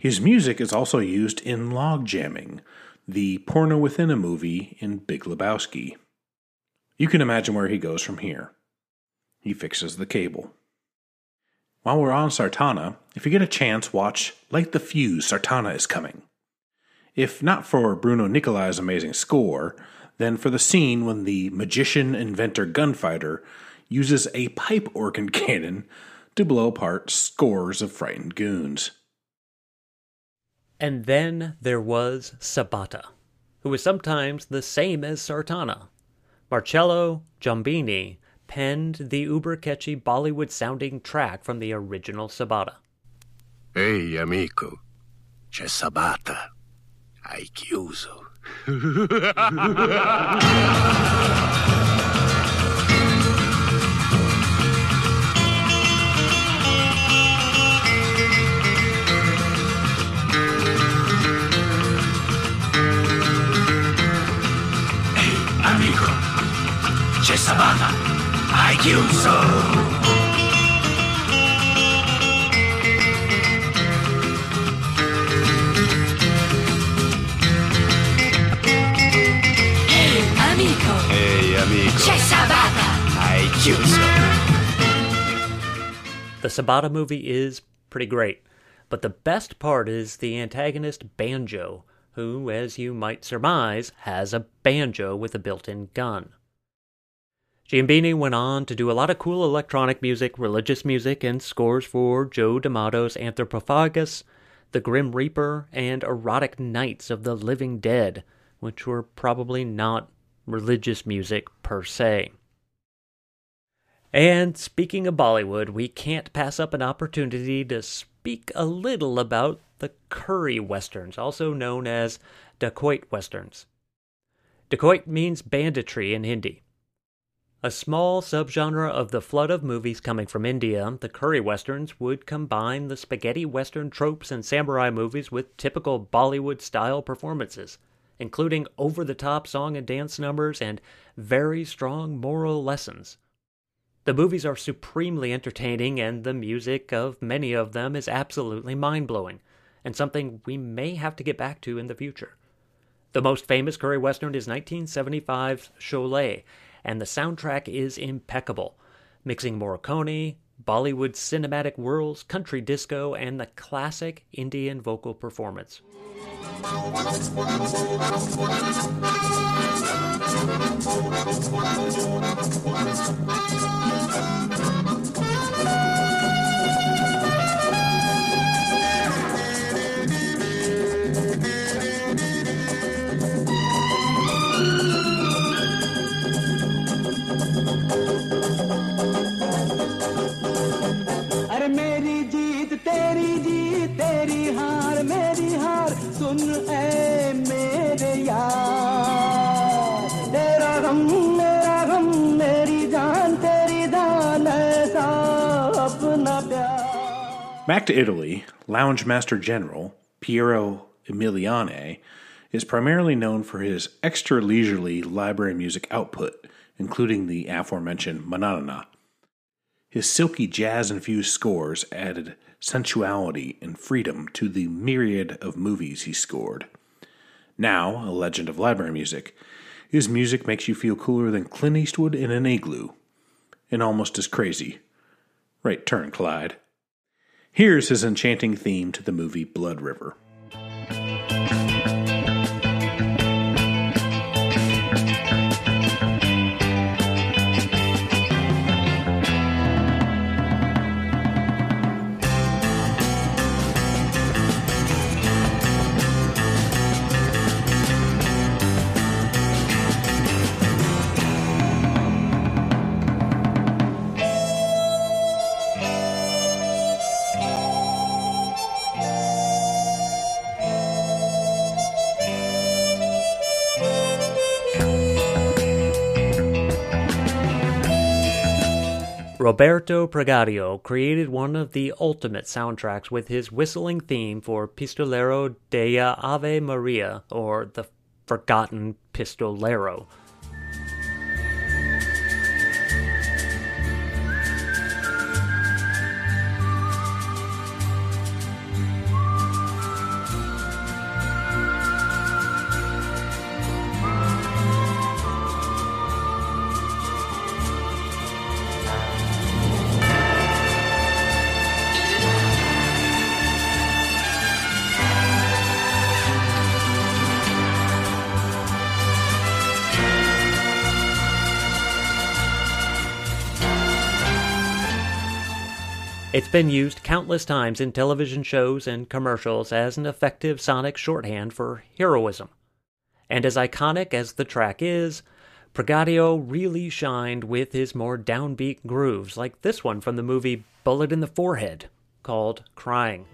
His music is also used in log jamming, the porno within a movie in Big Lebowski. You can imagine where he goes from here. He fixes the cable. While we're on Sartana, if you get a chance, watch Light the Fuse Sartana is Coming. If not for Bruno Nicolai's amazing score, then for the scene when the magician, inventor, gunfighter uses a pipe organ cannon to blow apart scores of frightened goons. And then there was Sabata, who was sometimes the same as Sartana. Marcello Giombini penned the uber catchy Bollywood sounding track from the original Sabata. Ehi amico, c'è Sabata. Hai chiuso. c'è Sabata. Hai chiuso. Amico, Ehi amico, c'è Sabata. hai chiuso. The Sabata movie is pretty great, but the best part is the antagonist Banjo, who, as you might surmise, has a banjo with a built in gun. Giombini went on to do a lot of cool electronic music, religious music, and scores for Joe D'Amato's Anthropophagus, The Grim Reaper, and Erotic Nights of the Living Dead, which were probably not religious music per se. And speaking of Bollywood, we can't pass up an opportunity to speak a little about the curry westerns, also known as dacoit westerns. Dacoit means banditry in Hindi. A small subgenre of the flood of movies coming from India, the curry westerns would combine the spaghetti western tropes and samurai movies with typical Bollywood style performances, including over the top song and dance numbers and very strong moral lessons. The movies are supremely entertaining, and the music of many of them is absolutely mind blowing, and something we may have to get back to in the future. The most famous curry western is 1975's Sholay, and the soundtrack is impeccable, mixing Morricone, Bollywood cinematic whirls, country disco, and the classic Indian vocal performance. Back to Italy, Lounge Master General Piero Umiliani is primarily known for his extra leisurely library music output, including the aforementioned Mah Nà Mah Nà. His silky jazz infused scores added sensuality and freedom to the myriad of movies he scored. Now, a legend of library music, his music makes you feel cooler than Clint Eastwood in an igloo. And almost as crazy. Right turn, Clyde. Here's his enchanting theme to the movie Blood River. Roberto Pregadio created one of the ultimate soundtracks with his whistling theme for Pistolero della Ave Maria, or the Forgotten Pistolero. It's been used countless times in television shows and commercials as an effective sonic shorthand for heroism. And as iconic as the track is, Pregadio really shined with his more downbeat grooves, like this one from the movie Bullet in the Forehead, called Crying.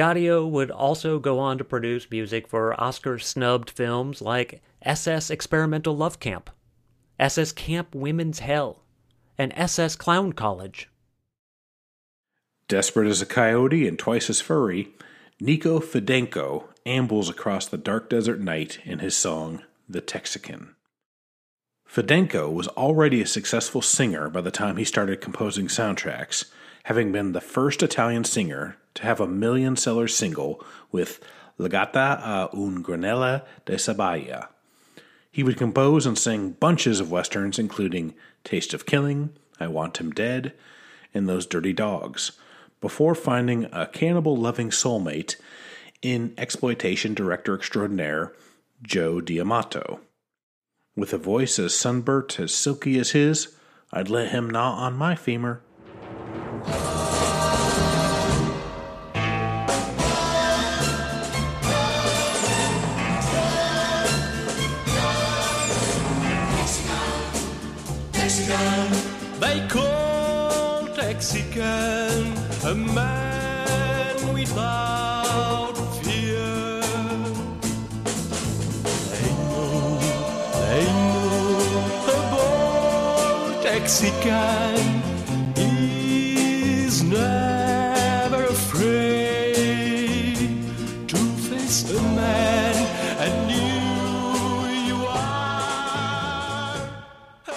Pregadio would also go on to produce music for Oscar snubbed films like SS Experimental Love Camp, SS Camp Women's Hell, and SS Clown College. Desperate as a coyote and twice as furry, Nico Fidenko ambles across the dark desert night in his song, The Texican. Fidenko was already a successful singer by the time he started composing soundtracks, having been the first Italian singer to have a million seller single with Legata a un granella de sabaya. He would compose and sing bunches of westerns, including Taste of Killing, I Want Him Dead, and Those Dirty Dogs, before finding a cannibal loving soulmate in exploitation director extraordinaire Joe D'Amato. With a voice as sunburnt as silky as his, I'd let him gnaw on my femur. They call Texican a man without fear. They know, they know a bold Texican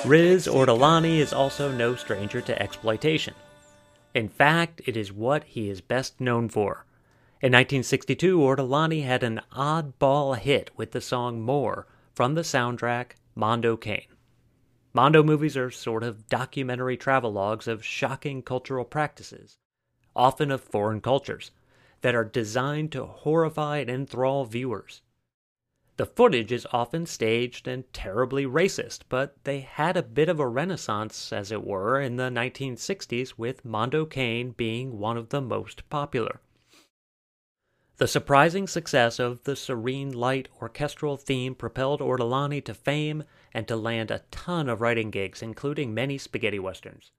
Riz Ortolani is also no stranger to exploitation. In fact, it is what he is best known for. In 1962, Ortolani had an oddball hit with the song More from the soundtrack Mondo Cane. Mondo movies are sort of documentary travelogues of shocking cultural practices, often of foreign cultures, that are designed to horrify and enthrall viewers. The footage is often staged and terribly racist, but they had a bit of a renaissance, as it were, in the 1960s, with Mondo Cane being one of the most popular. The surprising success of the serene light orchestral theme propelled Ortolani to fame and to land a ton of writing gigs, including many spaghetti westerns.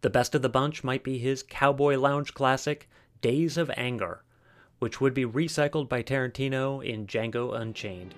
The best of the bunch might be his cowboy lounge classic, Days of Anger, which would be recycled by Tarantino in Django Unchained.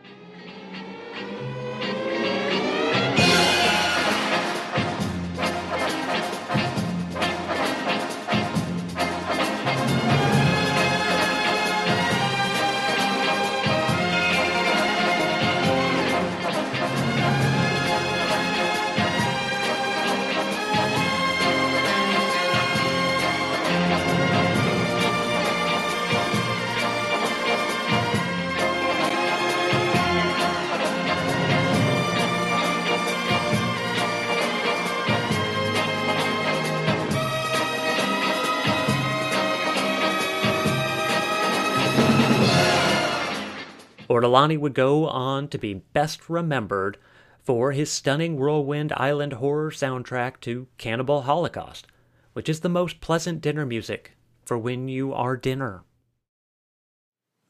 Ortolani would go on to be best remembered for his stunning Whirlwind Island horror soundtrack to Cannibal Holocaust, which is the most pleasant dinner music for when you are dinner.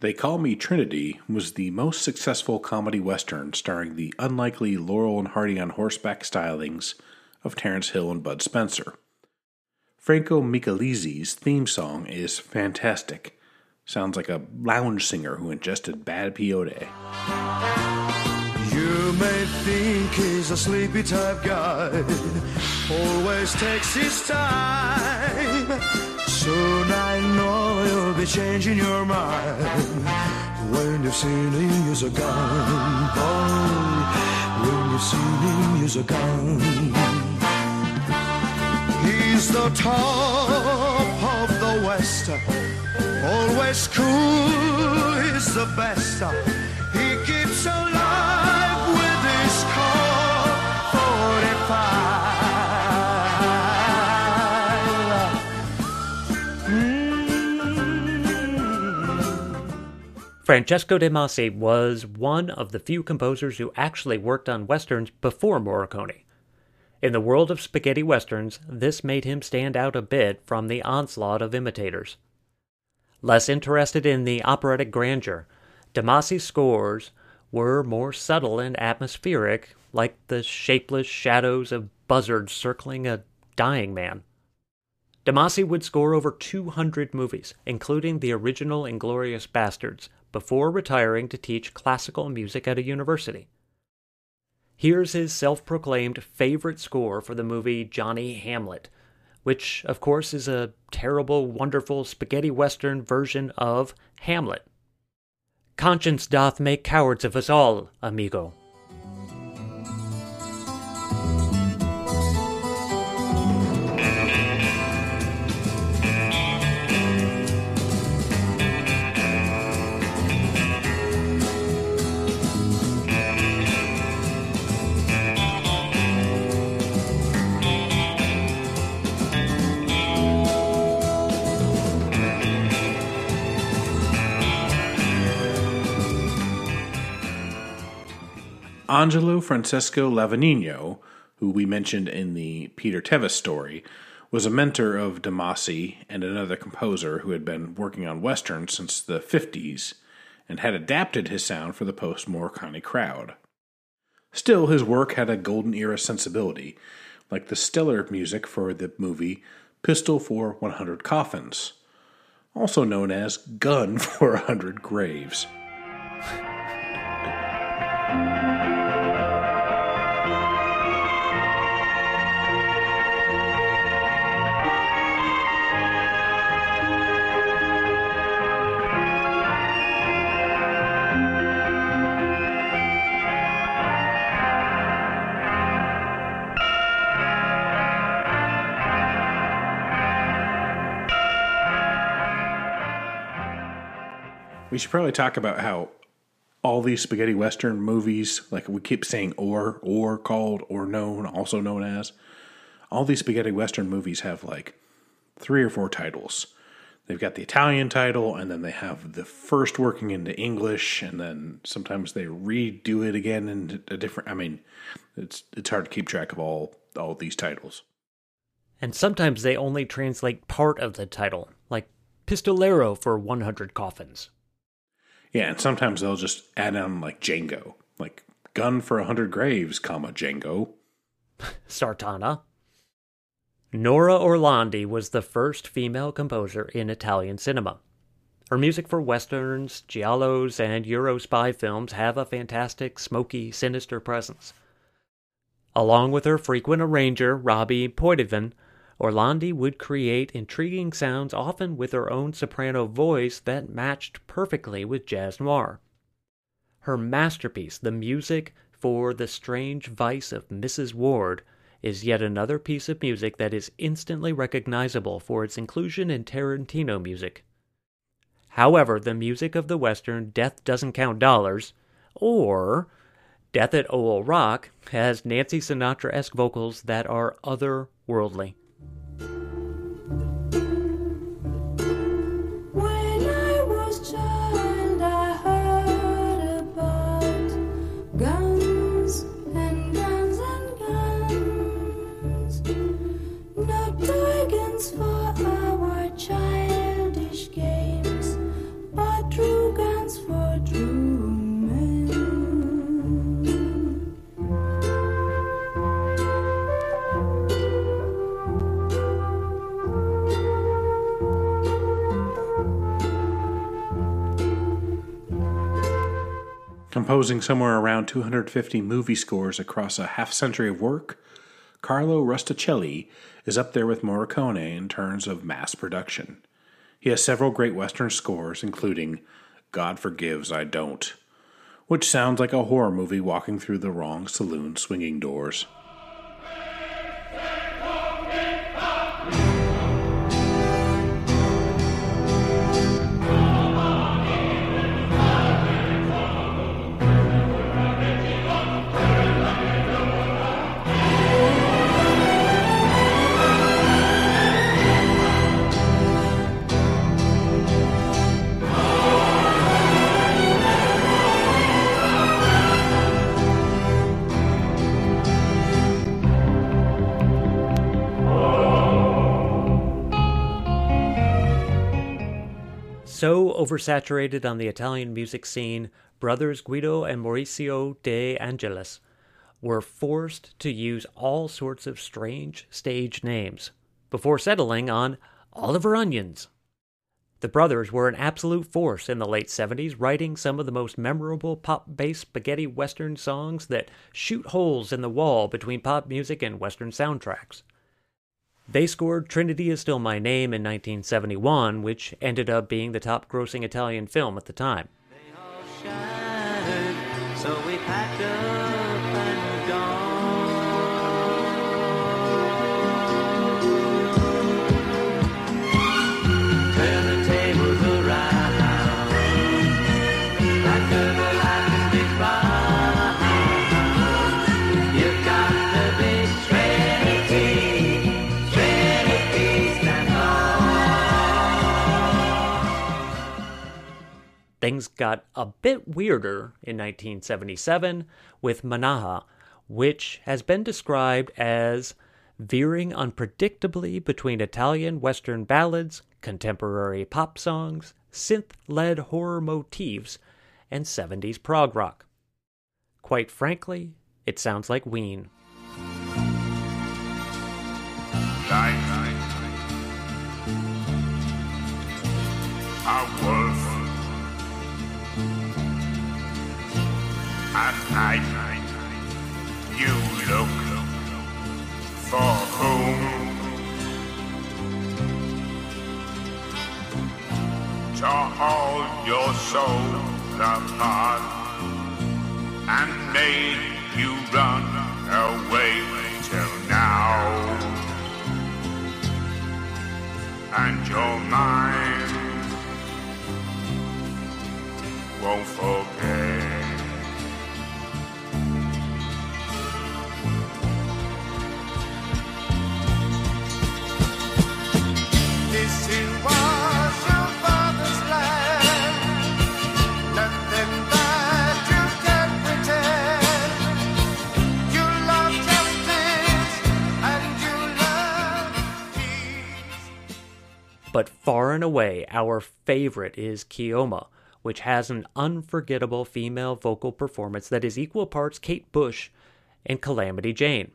They Call Me Trinity was the most successful comedy western starring the unlikely Laurel and Hardy on horseback stylings of Terence Hill and Bud Spencer. Franco Micalizzi's theme song is fantastic. Sounds like a lounge singer who ingested bad peyote. You may think he's a sleepy type guy, always takes his time. Soon I know you'll be changing your mind when you've seen him use a gun. When you've seen him use a gun. He's the top of the West. Always cool is the best. He keeps alive with his Colt 45. Francesco De Masi was one of the few composers who actually worked on westerns before Morricone. In the world of spaghetti westerns, this made him stand out a bit from the onslaught of imitators. Less interested in the operatic grandeur, De Masi's scores were more subtle and atmospheric, like the shapeless shadows of buzzards circling a dying man. De Masi would score over 200 movies, including the original Inglorious Bastards, before retiring to teach classical music at a university. Here's his self proclaimed favorite score for the movie Johnny Hamlet, which, of course, is a terrible, wonderful spaghetti western version of Hamlet. Conscience doth make cowards of us all, amigo. Angelo Francesco Lavagnino, who we mentioned in the Peter Tevis story, was a mentor of De Masi and another composer who had been working on westerns since the 50s and had adapted his sound for the post Morricone crowd. Still, his work had a golden era sensibility, like the stellar music for the movie Pistol for 100 Coffins, also known as Gun for 100 Graves. We should probably talk about how all these spaghetti western movies, like we keep saying or, or called, or known, also known as, all these spaghetti western movies have like three or four titles. They've got the Italian title, and then they have the first working into English, and then sometimes they redo it again in a different. I mean, it's it's hard to keep track of all all of these titles. And sometimes they only translate part of the title, like Pistolero for 100 Coffins. Yeah, and sometimes they'll just add on like Django, like gun for a 100 graves, comma Django. Sartana. Nora Orlandi was the first female composer in Italian cinema. Her music for westerns, giallos, and Euro spy films have a fantastic, smoky, sinister presence. Along with her frequent arranger, Robbie Poitevin, Orlandi would create intriguing sounds often with her own soprano voice that matched perfectly with jazz noir. Her masterpiece, the music for The Strange Vice of Mrs. Ward, is yet another piece of music that is instantly recognizable for its inclusion in Tarantino music. However, the music of the Western Death Doesn't Count Dollars, or Death at Owl Rock, has Nancy Sinatra esque vocals that are otherworldly. Composing somewhere around 250 movie scores across a half century of work, Carlo Rustichelli is up there with Morricone in terms of mass production. He has several great Western scores, including God Forgives I Don't, which sounds like a horror movie walking through the wrong saloon swinging doors. So oversaturated on the Italian music scene, brothers Guido and Maurizio De Angelis were forced to use all sorts of strange stage names before settling on Oliver Onions. The brothers were an absolute force in the late 70s, writing some of the most memorable pop based spaghetti western songs that shoot holes in the wall between pop music and western soundtracks. They scored Trinity is Still My Name in 1971, which ended up being the top grossing Italian film at the time. Things got a bit weirder in 1977 with Mannaja, which has been described as veering unpredictably between Italian Western ballads, contemporary pop songs, synth led horror motifs, and 70s prog rock. Quite frankly, it sounds like Ween. a wolf. At night, you look for whom to hold your soul apart and made you run away till now. And your mind won't forget. But far and away, our favorite is Keoma, which has an unforgettable female vocal performance that is equal parts Kate Bush and Calamity Jane.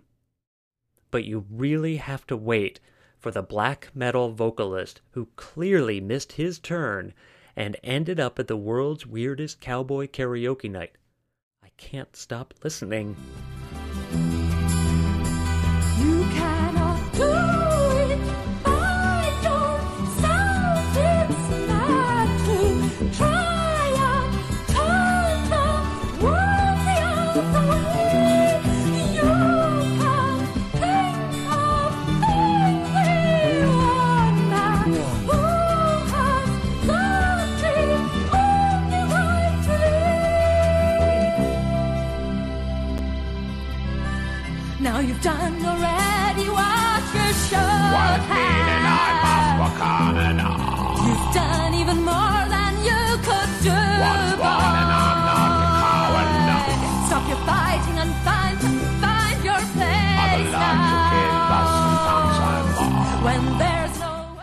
But you really have to wait for the black metal vocalist who clearly missed his turn and ended up at the world's weirdest cowboy karaoke night. I can't stop listening.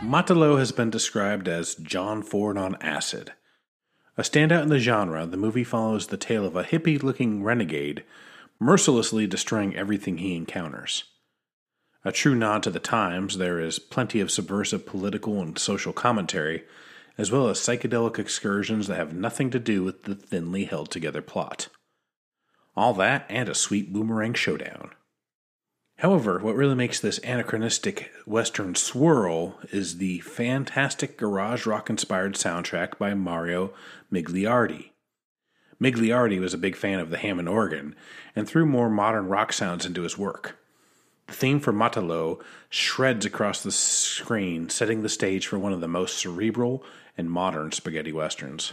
Matalo has been described as John Ford on acid. A standout in the genre, the movie follows the tale of a hippie looking renegade mercilessly destroying everything he encounters. A true nod to the times, there is plenty of subversive political and social commentary, as well as psychedelic excursions that have nothing to do with the thinly held together plot. All that and a sweet boomerang showdown. However, what really makes this anachronistic Western swirl is the fantastic garage rock inspired soundtrack by Mario Migliardi. Migliardi was a big fan of the Hammond organ and threw more modern rock sounds into his work. The theme for Matalo shreds across the screen, setting the stage for one of the most cerebral and modern spaghetti westerns.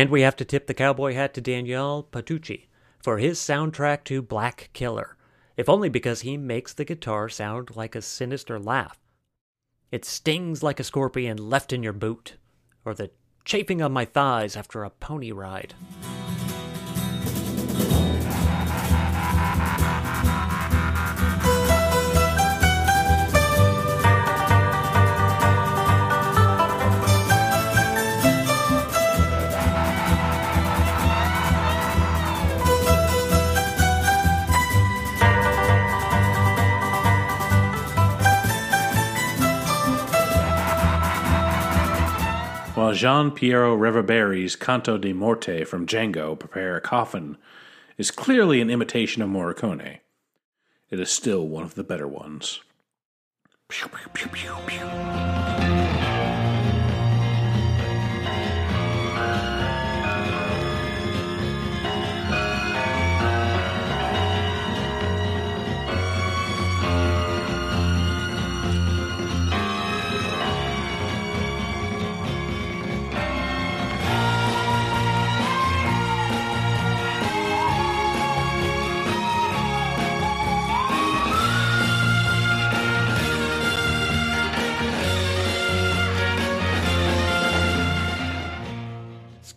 And we have to tip the cowboy hat to Daniele Patucchi for his soundtrack to Black Killer, if only because he makes the guitar sound like a sinister laugh. It stings like a scorpion left in your boot, or the chafing of my thighs after a pony ride. While Gian Piero Reverberi's Canto di Morte from Django, Prepare a Coffin, is clearly an imitation of Morricone, it is still one of the better ones. Pew, pew, pew,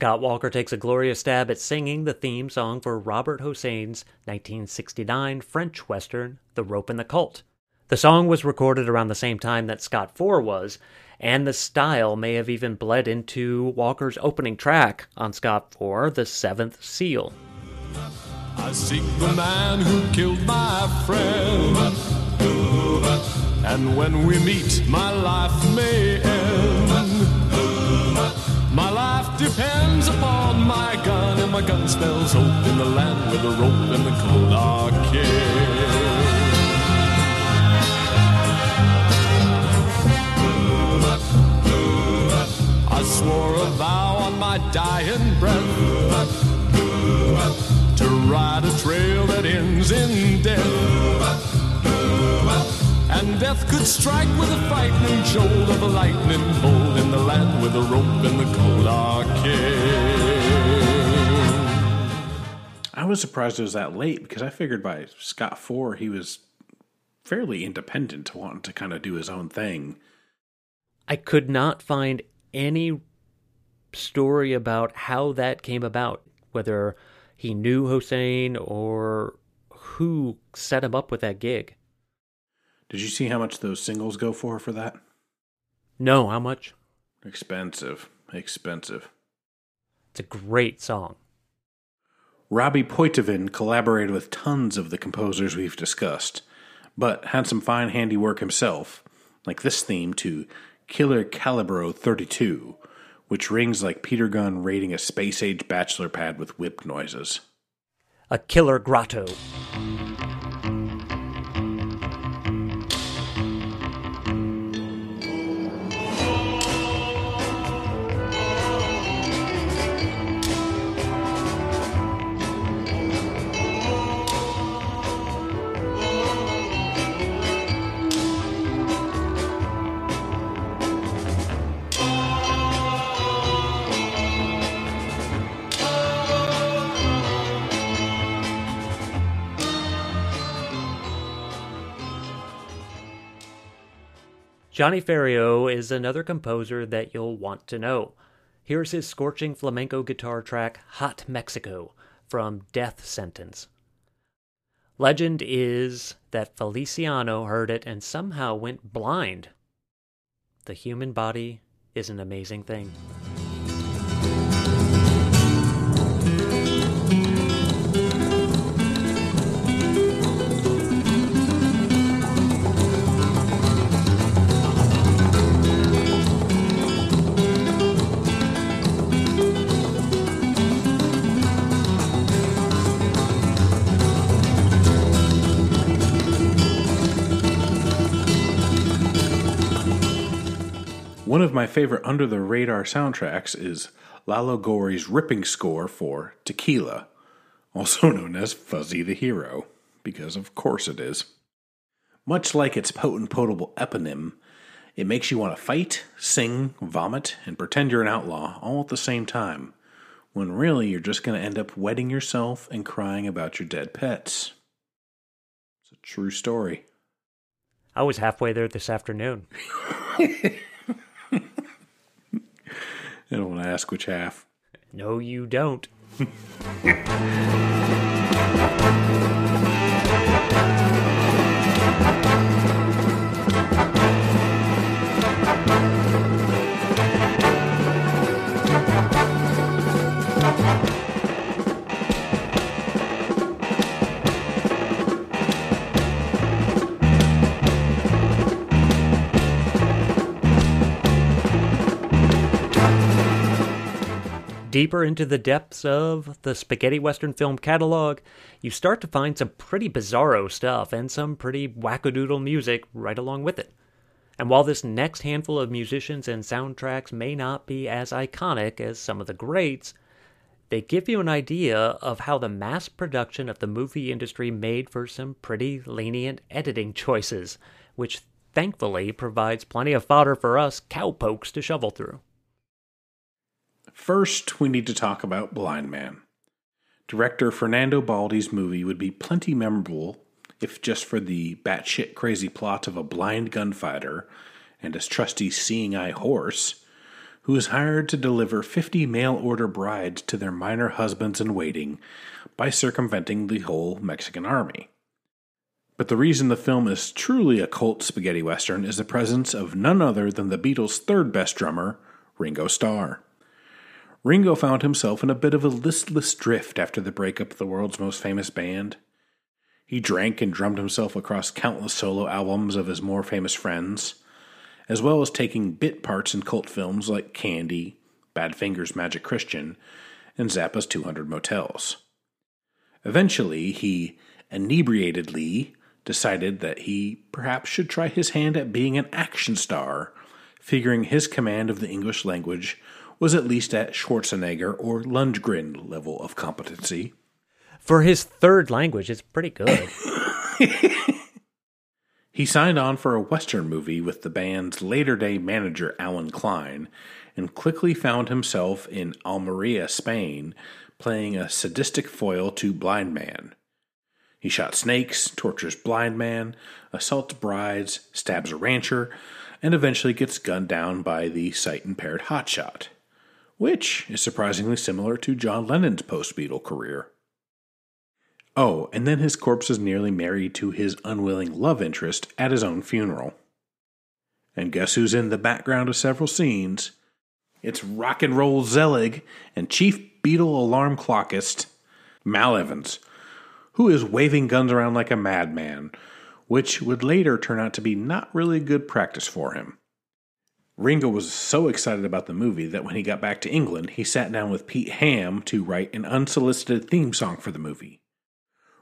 Scott Walker takes a glorious stab at singing the theme song for Robert Hossein's 1969 French Western, The Rope and the Colt. The song was recorded around the same time that Scott 4 was, and the style may have even bled into Walker's opening track on Scott 4, The Seventh Seal. I seek the man who killed my friend. And when we meet, my life may end. Depends upon my gun, and my gun spells hope in the land where the rope and the cold are killed. I swore a vow on my dying breath to ride a trail that ends in death. And death could strike with a frightening jolt of a lightning bolt in the land where the rope and the cold are killed. I was surprised it was that late because I figured by Scott 4 he was fairly independent, wanting to kind of do his own thing. I could not find any story about how that came about, whether he knew Hossein or who set him up with that gig. Did you see how much those singles go for for that? No, how much? Expensive. Expensive. It's a great song. Robbie Poitevin collaborated with tons of the composers we've discussed, but had some fine handiwork himself, like this theme to Killer Calibro 32, which rings like Peter Gunn raiding a space age bachelor pad with whip noises. A killer grotto. Gianni Ferrio is another composer that you'll want to know. Here's his scorching flamenco guitar track Hot Mexico from Death Sentence. Legend is that Feliciano heard it and somehow went blind. The human body is an amazing thing. Of my favorite under the radar soundtracks is Lalo Gori's ripping score for Tequila, also known as Fuzzy the Hero, because of course it is. Much like its potent potable eponym, it makes you want to fight, sing, vomit, and pretend you're an outlaw all at the same time, when really you're just going to end up wetting yourself and crying about your dead pets. It's a true story. I was halfway there this afternoon. I don't want to ask which half. No, you don't. Deeper into the depths of the spaghetti western film catalog, you start to find some pretty bizarro stuff and some pretty wackadoodle music right along with it. And while this next handful of musicians and soundtracks may not be as iconic as some of the greats, they give you an idea of how the mass production of the movie industry made for some pretty lenient editing choices, which thankfully provides plenty of fodder for us cowpokes to shovel through. First, we need to talk about Blind Man. Director Fernando Baldi's movie would be plenty memorable if just for the batshit crazy plot of a blind gunfighter and his trusty seeing eye horse, who is hired to deliver 50 mail order brides to their minor husbands in waiting by circumventing the whole Mexican army. But the reason the film is truly a cult spaghetti western is the presence of none other than the Beatles' third best drummer, Ringo Starr. Ringo found himself in a bit of a listless drift after the breakup of the world's most famous band. He drank and drummed himself across countless solo albums of his more famous friends, as well as taking bit parts in cult films like Candy, Badfinger's Magic Christian, and Zappa's 200 Motels. Eventually, he inebriatedly decided that he perhaps should try his hand at being an action star, figuring his command of the English language was at least at Schwarzenegger or Lundgren level of competency. For his third language, it's pretty good. He signed on for a Western movie with the band's later day manager Allen Klein and quickly found himself in Almeria, Spain, playing a sadistic foil to Blind Man. He shot snakes, tortures Blind Man, assaults brides, stabs a rancher, and eventually gets gunned down by the sight impaired hotshot, which is surprisingly similar to John Lennon's post Beatle career. Oh, and then his corpse is nearly married to his unwilling love interest at his own funeral. And guess who's in the background of several scenes? It's rock and roll Zelig and Chief Beatle alarm clockist Mal Evans, who is waving guns around like a madman, which would later turn out to be not really good practice for him. Ringo was so excited about the movie that when he got back to England, he sat down with Pete Ham to write an unsolicited theme song for the movie.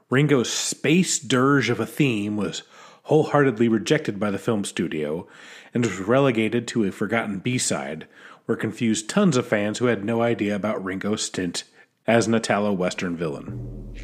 Ringo's space dirge of a theme was wholeheartedly rejected by the film studio and was relegated to a forgotten B side, where confused tons of fans who had no idea about Ringo's stint as an Italo Western villain.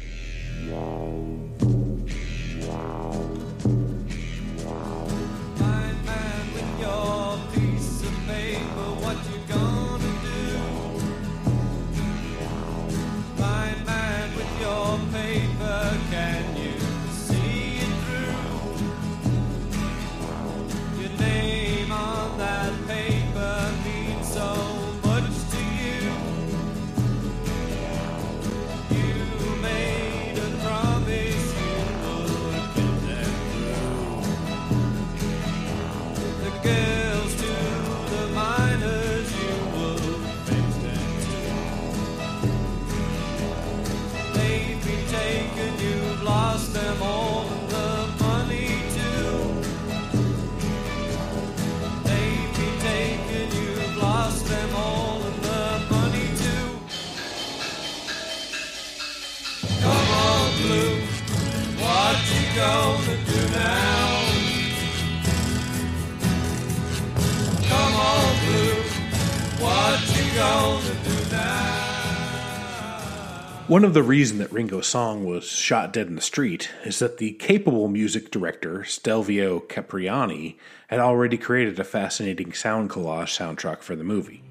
One of the reasons that Ringo's song was shot dead in the street is that the capable music director Stelvio Cipriani had already created a fascinating sound collage soundtrack for the movie.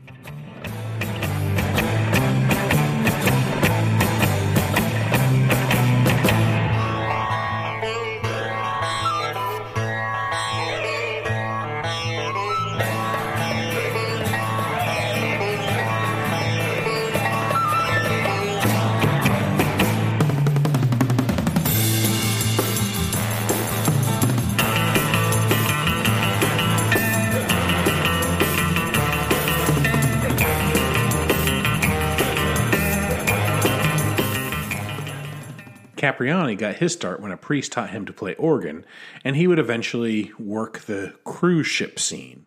Cipriani got his start when a priest taught him to play organ, and he would eventually work the cruise ship scene.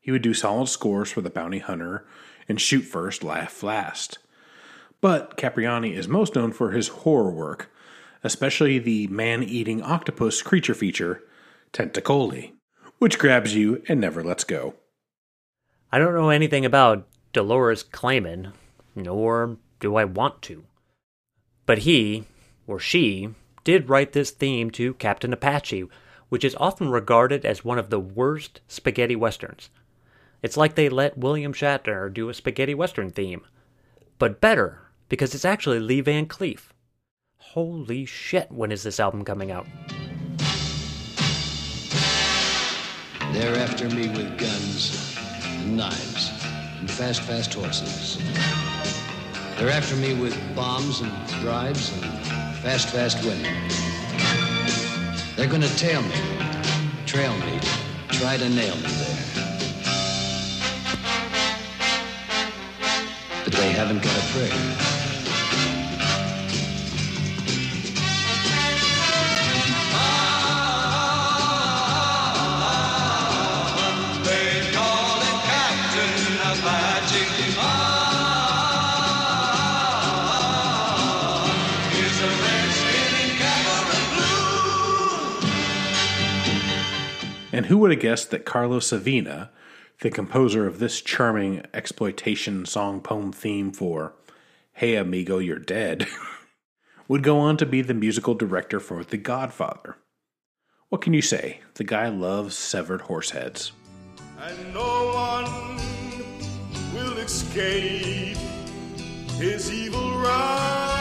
He would do solid scores for The Bounty Hunter and Shoot First, Laugh Last. But Cipriani is most known for his horror work, especially the man eating octopus creature feature, Tentacoli, which grabs you and never lets go. I don't know anything about Dolores Claman, nor do I want to. But he, or she, did write this theme to Captain Apache, which is often regarded as one of the worst spaghetti westerns. It's like they let William Shatner do a spaghetti western theme. But better, because it's actually Lee Van Cleef. Holy shit, when is this album coming out? They're after me with guns and knives and fast, fast horses. They're after me with bombs and bribes and fast, fast women. They're gonna tail me, trail me, try to nail me there. But they haven't got a prayer. And who would have guessed that Carlos Savina, the composer of this charming exploitation song poem theme for Hey Amigo, You're Dead, would go on to be the musical director for The Godfather? What can you say? The guy loves severed horse heads. and no one will escape his evil wrath.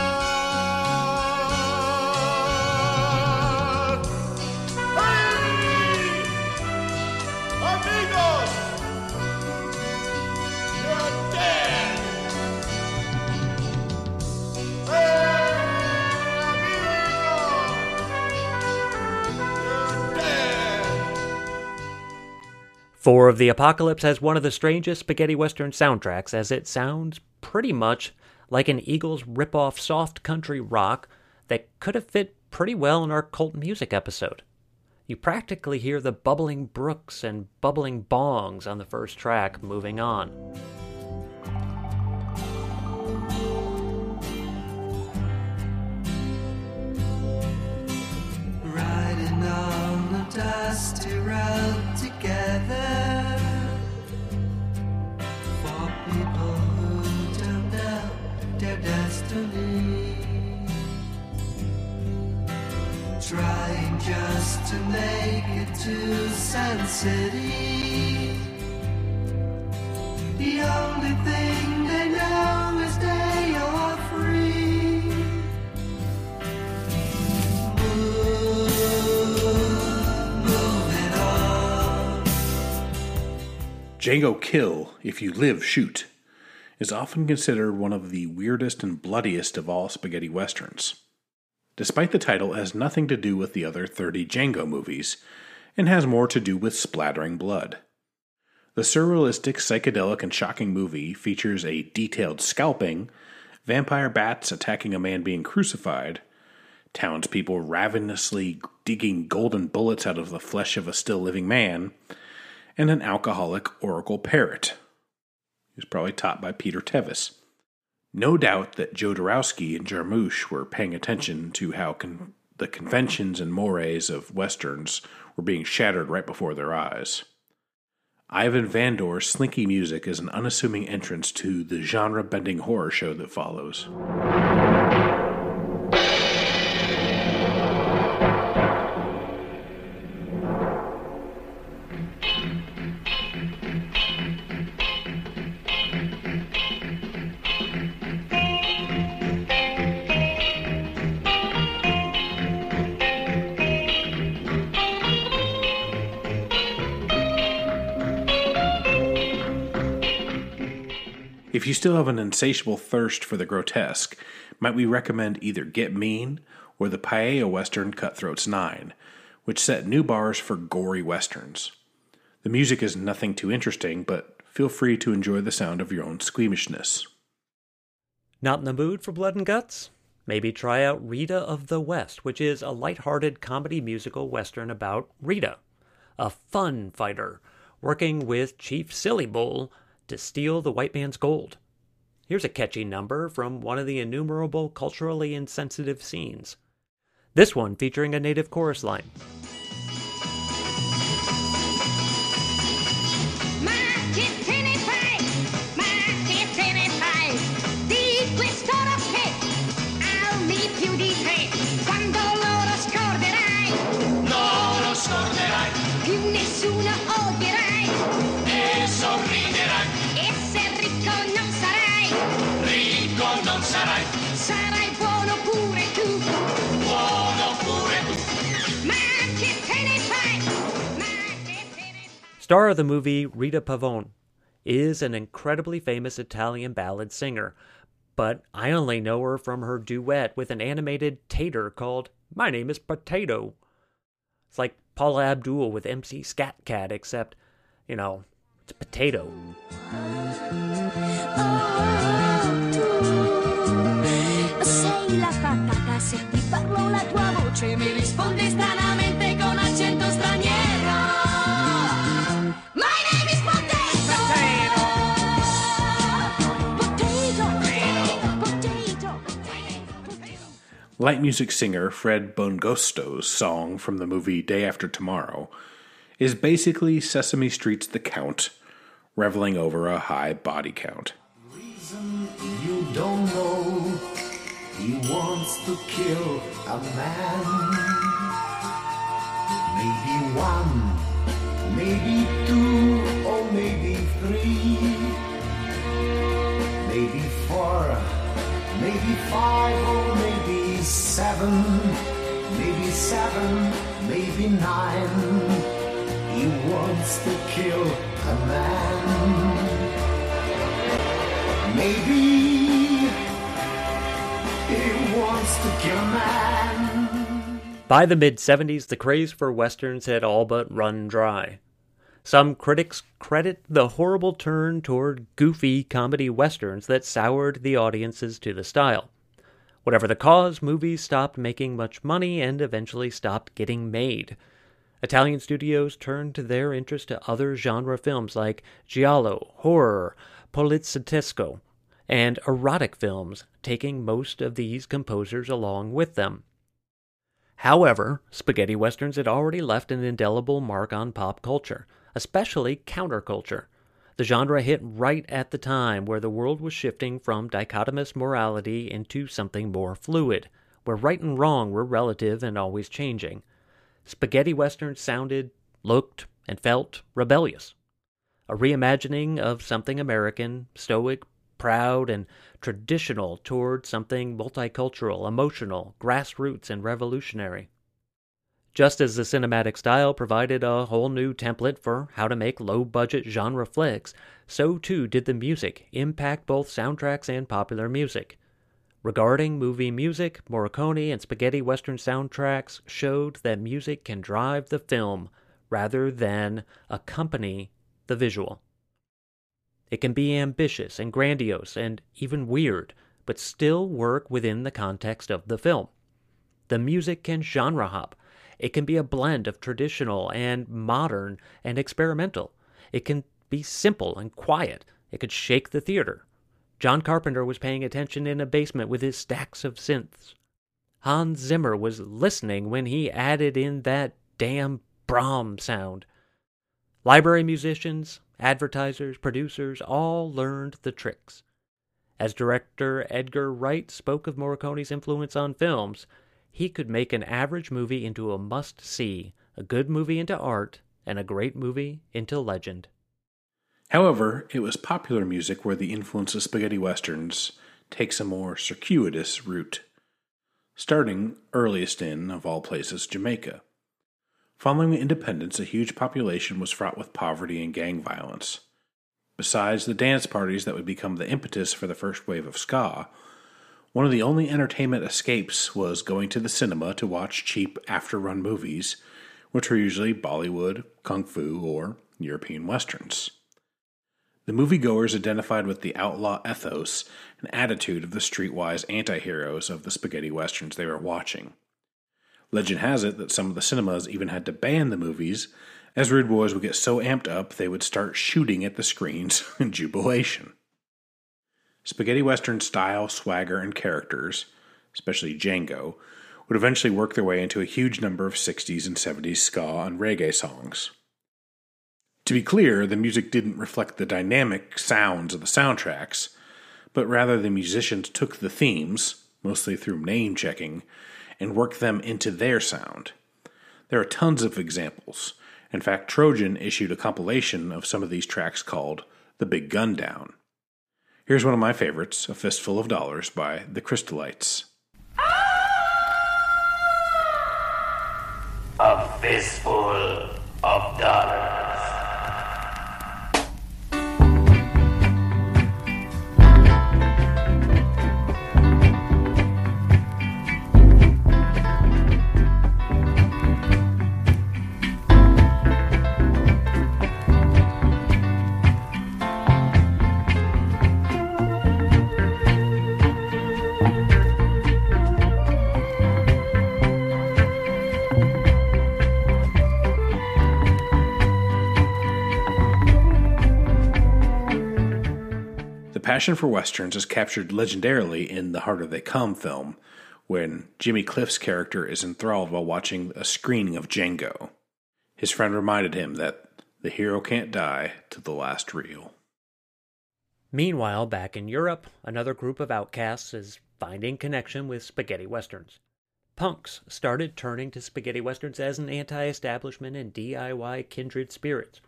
Four of the Apocalypse has one of the strangest spaghetti western soundtracks, as it sounds pretty much like an Eagles rip-off soft country rock that could have fit pretty well in our cult music episode. You practically hear the bubbling brooks and bubbling bongs on the first track moving on. On to road together. For people who don't know their destiny. Trying just to make it to Sun City. The only thing they know Django Kill, If You Live, Shoot, is often considered one of the weirdest and bloodiest of all spaghetti westerns. Despite the title, it has nothing to do with the other 30 Django movies, and has more to do with splattering blood. The surrealistic, psychedelic, and shocking movie features a detailed scalping, vampire bats attacking a man being crucified, townspeople ravenously digging golden bullets out of the flesh of a still living man, and an alcoholic oracle parrot. He was probably taught by Peter Tevis. No doubt that Jodorowsky and Jarmusch were paying attention to how con- the conventions and mores of westerns were being shattered right before their eyes. Ivan Vandor's slinky music is an unassuming entrance to the genre bending horror show that follows. You still have an insatiable thirst for the grotesque, might we recommend either Get Mean or the Paella Western Cutthroats 9, which set new bars for gory westerns. The music is nothing too interesting, but feel free to enjoy the sound of your own squeamishness. Not in the mood for blood and guts? maybe try out Rita of the West, which is a lighthearted comedy musical western about Rita, a fun fighter working with Chief Silly Bull to steal the white man's gold. Here's a catchy number from one of the innumerable culturally insensitive scenes. This one featuring a native chorus line. Star of the movie Rita Pavone is an incredibly famous Italian ballad singer, but I only know her from her duet with an animated tater called My Name is Potato. It's like Paula Abdul with MC Scat Cat, except, you know, it's a potato. Light music singer Fred Bongusto's song from the movie Day After Tomorrow is basically Sesame Street's The Count, reveling over a high body count. You don't know he wants to kill a man. Maybe one, maybe two, or maybe three. Maybe four, maybe five, or maybe seven. Maybe seven, maybe nine. He wants to kill a man. Maybe he wants to kill a man. By the mid 70s, the craze for westerns had all but run dry. Some critics credit the horrible turn toward goofy comedy westerns that soured the audiences to the style. Whatever the cause, movies stopped making much money and eventually stopped getting made. Italian studios turned their interest to other genre films like giallo, horror, poliziesco, and erotic films, taking most of these composers along with them. However, spaghetti westerns had already left an indelible mark on pop culture, especially counterculture. The genre hit right at the time where the world was shifting from dichotomous morality into something more fluid, where right and wrong were relative and always changing. Spaghetti westerns sounded, looked, and felt rebellious. A reimagining of something American, stoic, proud, and traditional toward something multicultural, emotional, grassroots, and revolutionary. Just as the cinematic style provided a whole new template for how to make low budget genre flicks, so too did the music impact both soundtracks and popular music. Regarding movie music, Morricone and spaghetti western soundtracks showed that music can drive the film rather than accompany the visual. It can be ambitious and grandiose and even weird, but still work within the context of the film. The music can genre hop. It can be a blend of traditional and modern and experimental. It can be simple and quiet. It could shake the theater. John Carpenter was paying attention in a basement with his stacks of synths. Hans Zimmer was listening when he added in that damn Brahms sound. Library musicians, advertisers, producers all learned the tricks. As director Edgar Wright spoke of Morricone's influence on films, he could make an average movie into a must see, a good movie into art, and a great movie into legend. However, it was popular music where the influence of spaghetti westerns takes a more circuitous route, starting earliest in, of all places, Jamaica. Following independence, a huge population was fraught with poverty and gang violence. Besides the dance parties that would become the impetus for the first wave of ska, one of the only entertainment escapes was going to the cinema to watch cheap after run movies, which were usually Bollywood, Kung Fu, or European westerns. The moviegoers identified with the outlaw ethos and attitude of the streetwise anti-heroes of the spaghetti westerns they were watching. Legend has it that some of the cinemas even had to ban the movies, as rude boys would get so amped up they would start shooting at the screens in jubilation. Spaghetti Western style, swagger, and characters, especially Django, would eventually work their way into a huge number of 60s and 70s ska and reggae songs. To be clear, the music didn't reflect the dynamic sounds of the soundtracks, but rather the musicians took the themes, mostly through name checking, and worked them into their sound. There are tons of examples. In fact, Trojan issued a compilation of some of these tracks called The Big Gun Down. Here's one of my favorites, A Fistful of Dollars by The Crystalites. A fistful of dollars. Passion for westerns is captured legendarily in The Harder They Come film, when Jimmy Cliff's character is enthralled while watching a screening of Django. His friend reminded him that the hero can't die to the last reel. Meanwhile, back in Europe, another group of outcasts is finding connection with spaghetti westerns. Punks started turning to spaghetti westerns as an anti establishment and DIY kindred spirits,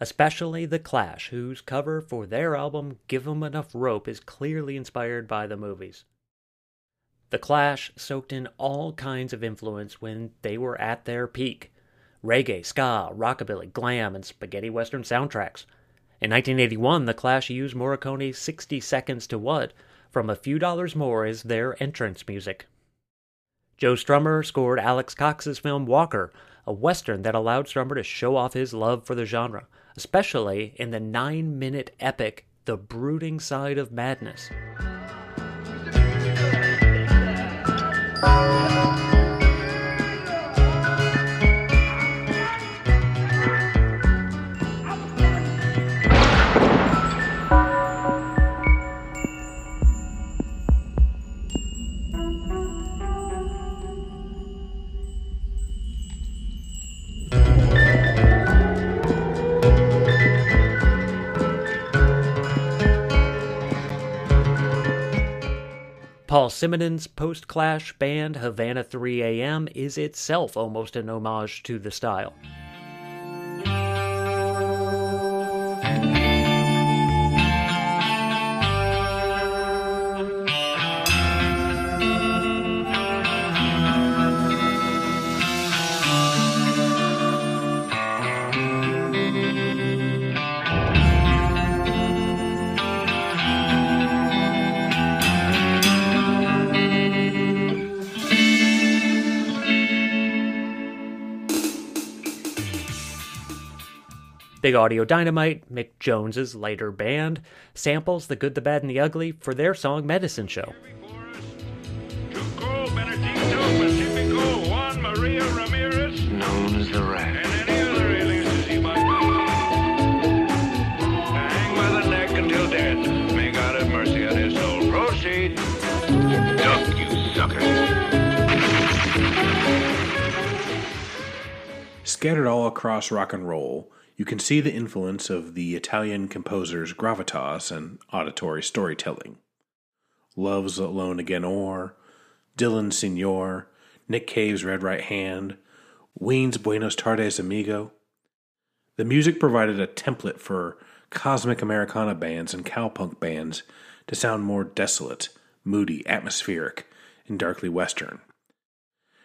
especially The Clash, whose cover for their album Give 'em Enough Rope is clearly inspired by the movies. The Clash soaked in all kinds of influence when they were at their peak reggae, ska, rockabilly, glam, and spaghetti western soundtracks. In 1981, The Clash used Morricone's 60 Seconds to What from A Few Dollars More as their entrance music. Joe Strummer scored Alex Cox's film Walker, a western that allowed Strummer to show off his love for the genre, especially in the nine minute epic The Brooding Side of Madness. Paul Simonon's post Clash band Havana 3 AM is itself almost an homage to the style. Big Audio Dynamite, Mick Jones's later band, samples The Good, the Bad, and the Ugly for their song Medicine Show. Scattered all across rock and roll, you can see the influence of the Italian composers gravitas and auditory storytelling. Love's Alone Again Or, Dylan Señor, Nick Cave's Red Right Hand, Ween's Buenos Tardes Amigo. The music provided a template for cosmic Americana bands and cowpunk bands to sound more desolate, moody, atmospheric, and darkly western.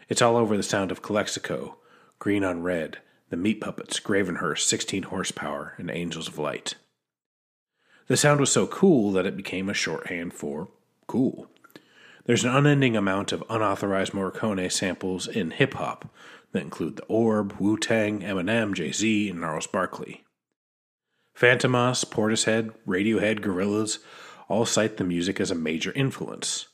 It's all over the sound of Calexico, Green on Red, the Meat Puppets, Gravenhurst, 16 horsepower, and Angels of Light. The sound was so cool that it became a shorthand for cool. There's an unending amount of unauthorized Morricone samples in hip hop that include The Orb, Wu Tang, Eminem, Jay Z, and Gnarls Barkley. Fantômas, Portishead, Radiohead, Gorillaz all cite the music as a major influence.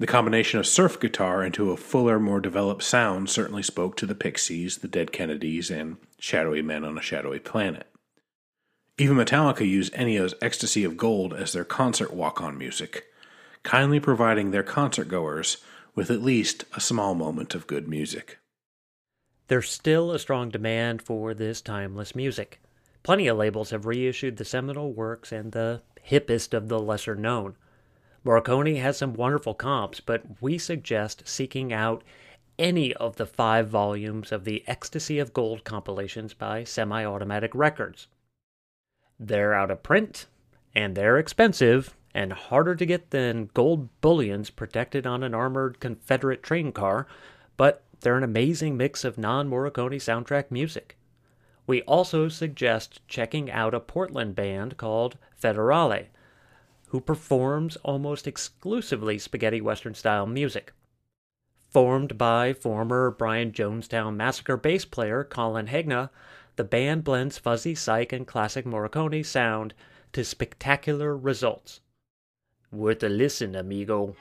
The combination of surf guitar into a fuller, more developed sound certainly spoke to the Pixies, the Dead Kennedys, and Shadowy Men on a Shadowy Planet. Even Metallica used Ennio's Ecstasy of Gold as their concert walk on music, kindly providing their concert goers with at least a small moment of good music. There's still a strong demand for this timeless music. Plenty of labels have reissued the seminal works and the hippest of the lesser known. Morricone has some wonderful comps, but we suggest seeking out any of the five volumes of the Ecstasy of Gold compilations by Semi Automatic Records. They're out of print, and they're expensive, and harder to get than gold bullions protected on an armored Confederate train car, but they're an amazing mix of non Morricone soundtrack music. We also suggest checking out a Portland band called Federale who performs almost exclusively spaghetti western style music. Formed by former Brian Jonestown Massacre bass player Colin Hegna, the band blends fuzzy psych and classic Morricone sound to spectacular results. Worth a listen, amigo.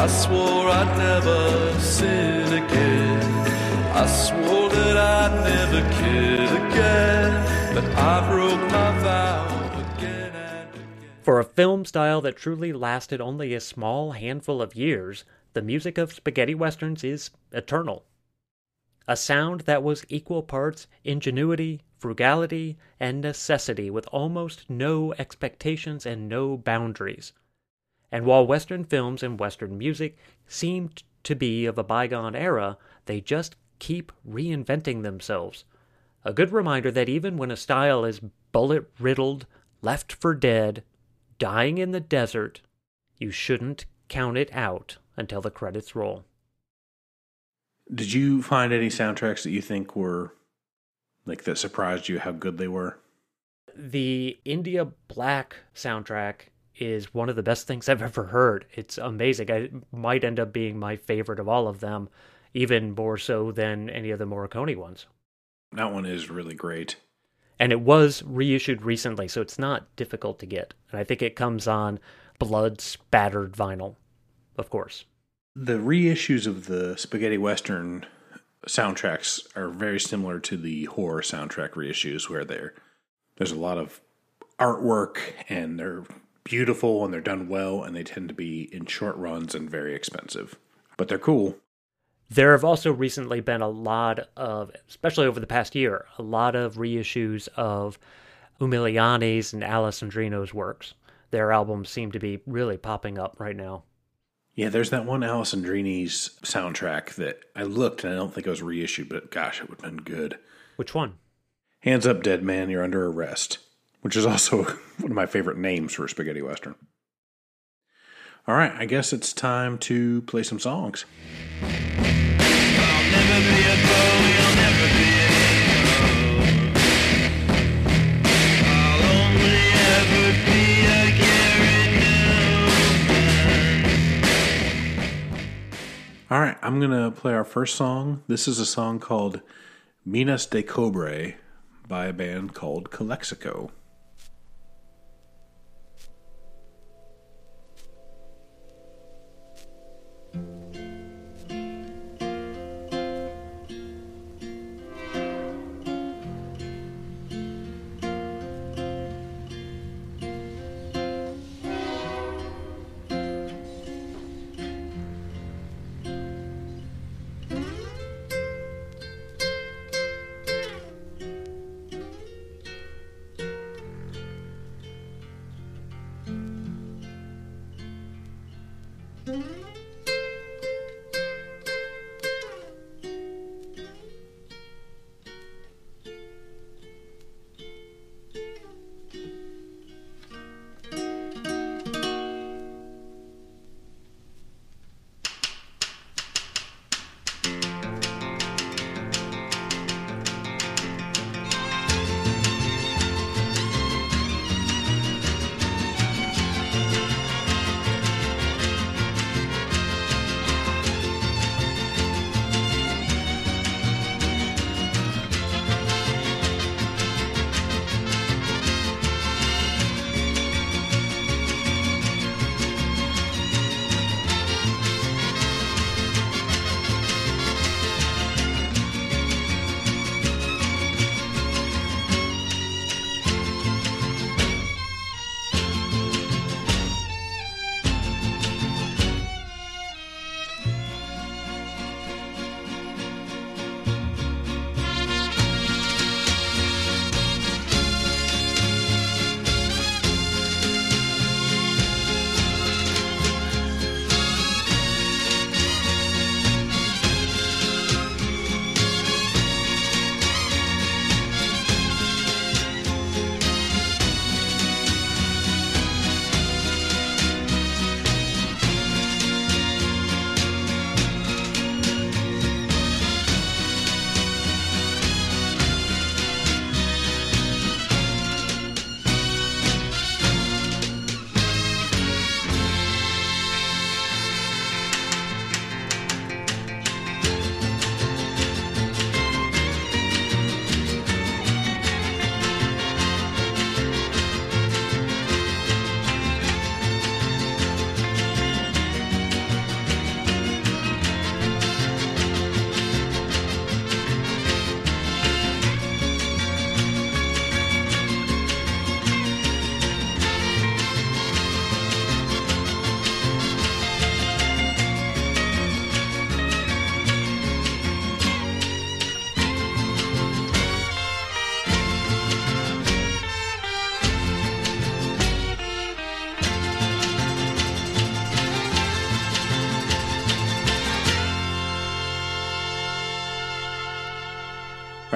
I swore I'd never sin again. I swore that I'd never kid again. But I broke my vow again and For a film style that truly lasted only a small handful of years, the music of spaghetti westerns is eternal. A sound that was equal parts ingenuity, frugality, and necessity with almost no expectations and no boundaries. And while Western films and Western music seemed to be of a bygone era, they just keep reinventing themselves. A good reminder that even when a style is bullet riddled, left for dead, dying in the desert, you shouldn't count it out until the credits roll. Did you find any soundtracks that you think were like that surprised you how good they were? The Indio Black soundtrack is one of the best things I've ever heard. It's amazing. I might end up being my favorite of all of them, even more so than any of the Morricone ones. That one is really great. And it was reissued recently, so it's not difficult to get. And I think it comes on blood spattered vinyl, of course. The reissues of the spaghetti western soundtracks are very similar to the horror soundtrack reissues, where there there's a lot of artwork and they're beautiful and they're done well, and they tend to be in short runs and very expensive, but they're cool. There have also recently been a lot of, especially over the past year, a lot of reissues of Umiliani's and Alessandroni's works. Their albums seem to be really popping up right now. Yeah, there's that one Alessandroni's soundtrack that I looked and I don't think it was reissued, but gosh, it would have been good. Which one? Hands up, dead man, you're under arrest, which is also one of my favorite names for a spaghetti western. All right, I guess it's time to play some songs. All right, I'm going to play our first song. This is a song called Minas de Cobre by a band called Calexico.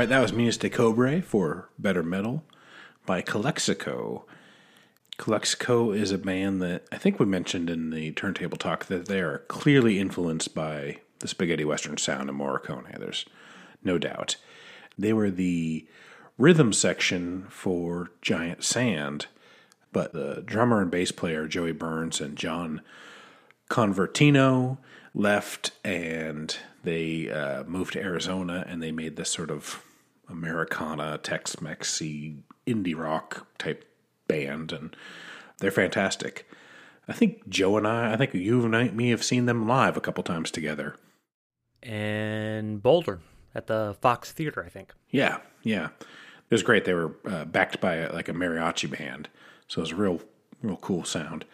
Right, that was Minas de Cobre for Better Metal by Calexico. Calexico is a band that I think we mentioned in the turntable talk that they are clearly influenced by the spaghetti western sound of Morricone. There's no doubt. They were the rhythm section for Giant Sand, but the drummer and bass player Joey Burns and John Convertino left and they uh, moved to Arizona and they made this sort of Americana, Tex Mexy, indie rock type band, and they're fantastic. I think Joe and I, I think you and I me have seen them live a couple times together. And Boulder at the Fox Theater, I think. Yeah, yeah, it was great. They were uh, backed by a, like a mariachi band, so it was a real, real cool sound.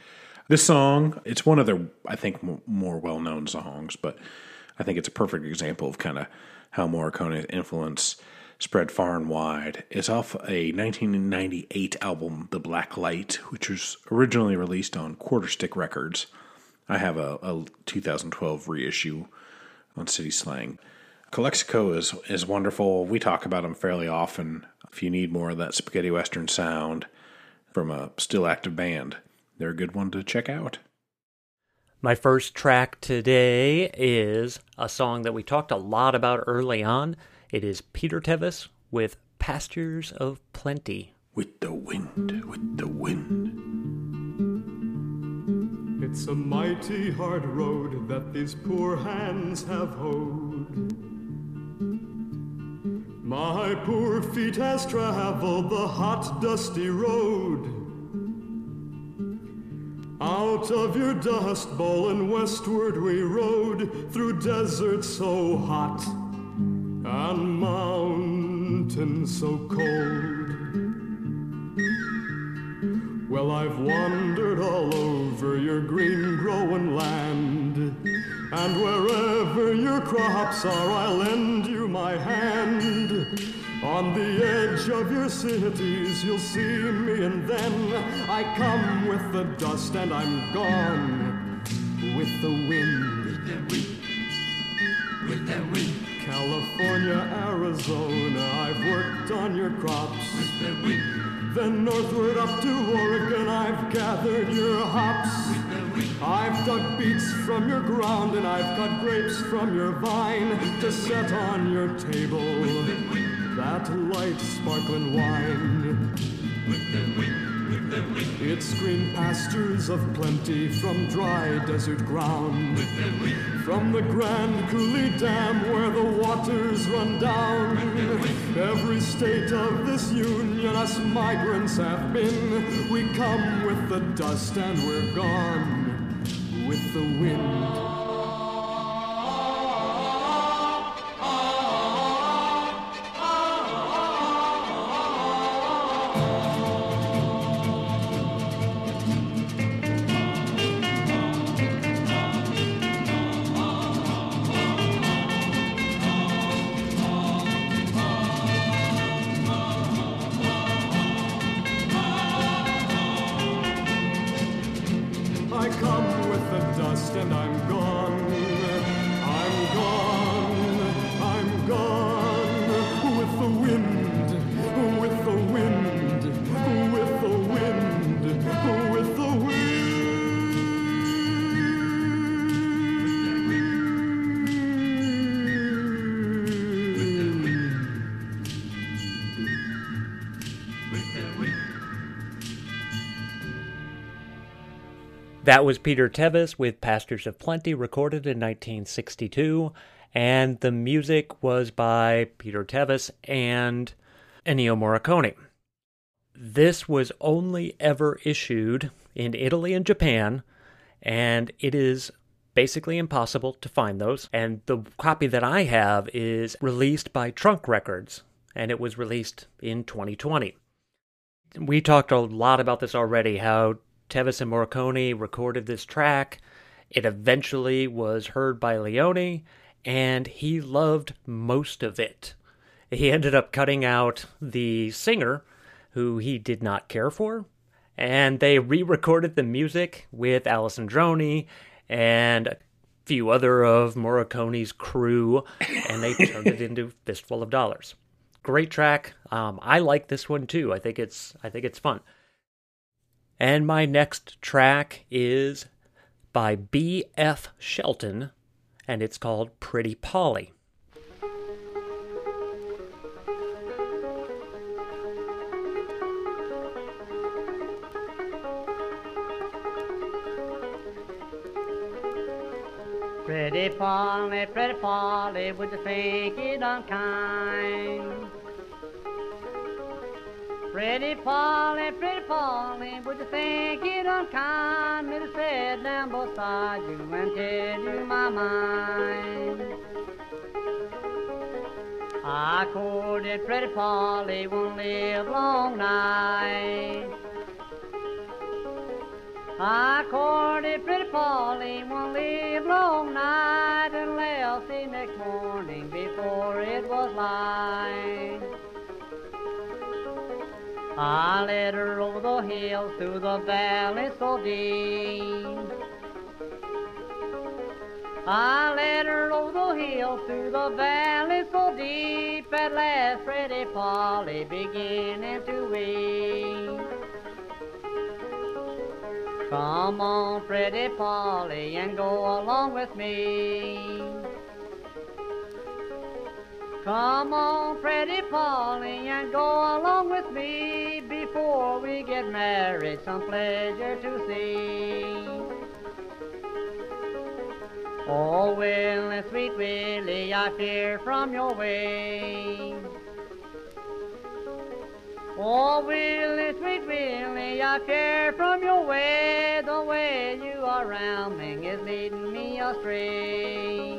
This song, it's one of their, I think, m- more well known songs, but I think it's a perfect example of kind of how Morricone's influence spread far and wide. It's off a 1998 album, The Black Light, which was originally released on Quarterstick Records. I have a, a 2012 reissue on City Slang. Calexico is is wonderful. We talk about them fairly often. If you need more of that spaghetti western sound from a still active band, they're a good one to check out. My first track today is a song that we talked a lot about early on. It is Peter Tevis with Pastures of Plenty. With the wind, with the wind. It's a mighty hard road that these poor hands have hoed. My poor feet has traveled the hot, dusty road. Out of your dust bowl and westward we rode through deserts so hot and mountains so cold. Well, I've wandered all over your green growing land, and wherever your crops are, I'll lend you my hand. On the edge of your cities, you'll see me, and then I come with the dust, and I'm gone with the wind. With the wind. With the wind. California, Arizona, I've worked on your crops. Then northward up to Oregon, I've gathered your hops. I've dug beets from your ground, and I've cut grapes from your vine to set on your table that light sparkling wine. It's green pastures of plenty from dry desert ground. From the Grand Coulee Dam where the waters run down. Every state of this union us migrants have been. We come with the dust and we're gone with the wind. That was Peter Tevis with Pastures of Plenty, recorded in 1962, and the music was by Peter Tevis and Ennio Morricone. This was only ever issued in Italy and Japan, and it is basically impossible to find those. And the copy that I have is released by Trunk Records, and it was released in 2020. We talked a lot about this already how Tevis and Morricone recorded this track. It eventually was heard by Leone, and he loved most of it. He ended up cutting out the singer, who he did not care for, and they re recorded the music with Alessandroni and a few other of Morricone's crew, and they turned it into Fistful of Dollars. great track. Um, I like this one too. I think it's I think it's fun. And my next track is by B.F. Shelton, and it's called Pretty Polly. Pretty Polly, pretty Polly, would you think it unkind? Pretty Polly, pretty Polly, would you think it unkind me to sit down beside you and tell you my mind? I courted pretty Polly, won't live long night. I courted pretty Polly, won't live long night unless the next morning before it was light. I led her over the hill through the valley so deep. I led her over the hill through the valley so deep. At last, pretty Polly beginning to weep. Come on, pretty Polly, and go along with me. Come on, pretty Polly, and go along with me before we get married. Some pleasure to see. Oh, Willie, sweet Willie, I fear from your way. Oh, Willie, sweet Willie, I fear from your way. The way you are rounding is leading me astray.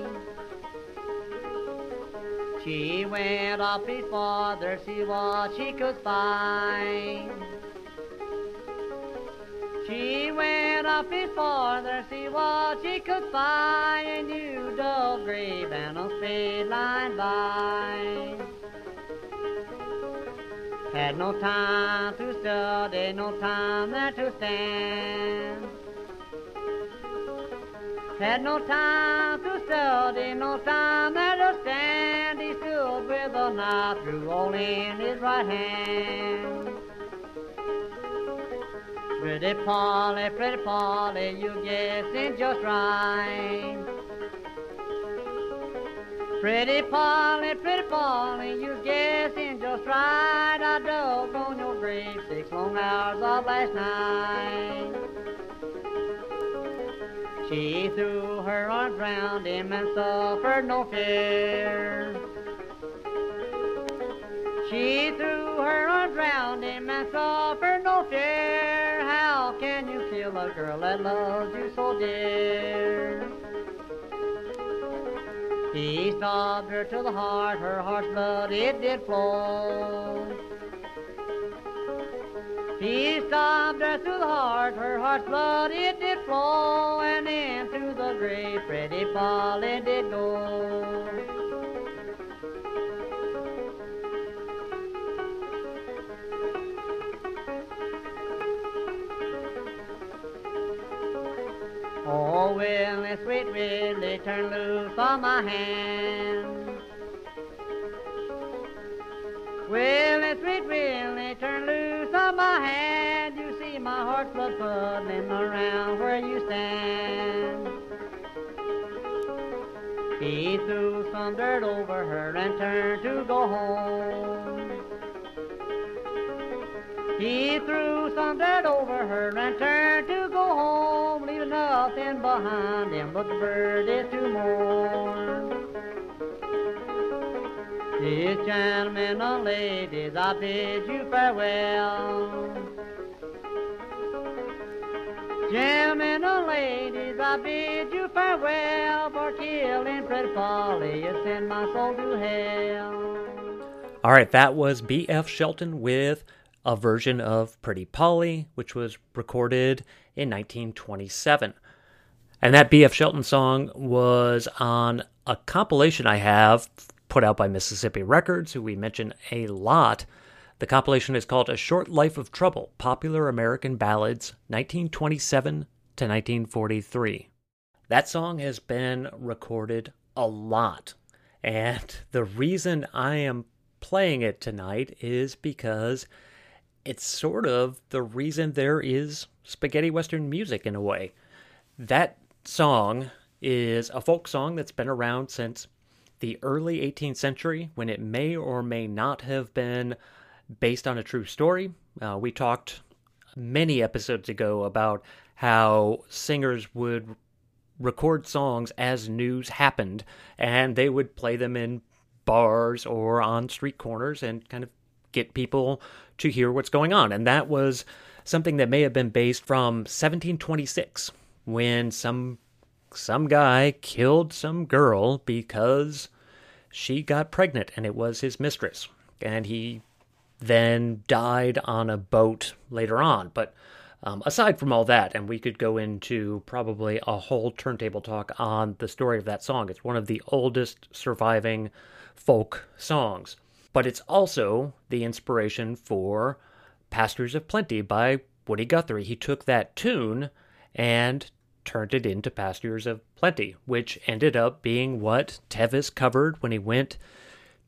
She went up before there, see what she could find. She went up before there, see what she could find, and you dove grave and a straight line by. Had no time to study, no time there to stand. Had no time to study, no time to stand. He stood with a knife through all in his right hand. Pretty Polly, pretty Polly, you guessing just right. Pretty Polly, pretty Polly, you guessing just right. I dug on your grave six long hours of last night. She threw her arms round him and suffered no fear. She threw her arms round him and suffered no fear. How can you kill a girl that loves you so dear? He stabbed her to the heart, her heart's blood it did flow. He stabbed her through the heart, her heart's blood it did flow, and into the grave pretty Polly did go. Oh, Willie, sweet Willie, turn loose on my hand. Willie, sweet Willie, turn loose on my hand. You see my heart's blood puddling around where you stand. He threw some dirt over her and turned to go home. He threw some dirt over her and turned to go home, leaving nothing behind him but the bird is to mourn. This gentlemen and ladies, I bid you farewell. Gentlemen and ladies, I bid you farewell, for killing pretty Polly, you send my soul to hell. All right, that was B.F. Shelton with a version of Pretty Polly, which was recorded in 1927. And that B.F. Shelton song was on a compilation I have put out by Mississippi Records, who we mention a lot. The compilation is called A Short Life of Trouble Popular American Ballads, 1927 to 1943. That song has been recorded a lot. And the reason I am playing it tonight is because it's sort of the reason there is spaghetti western music in a way. That song is a folk song that's been around since the early 18th century when it may or may not have been based on a true story. Uh, we talked many episodes ago about how singers would record songs as news happened and they would play them in bars or on street corners and kind of get people to hear what's going on. And that was something that may have been based from 1726 when some some guy killed some girl because she got pregnant and it was his mistress. And he then died on a boat later on. But um, aside from all that, and we could go into probably a whole turntable talk on the story of that song. It's one of the oldest surviving folk songs. But it's also the inspiration for Pastures of Plenty by Woody Guthrie. He took that tune and turned it into Pastures of Plenty, which ended up being what Tevis covered when he went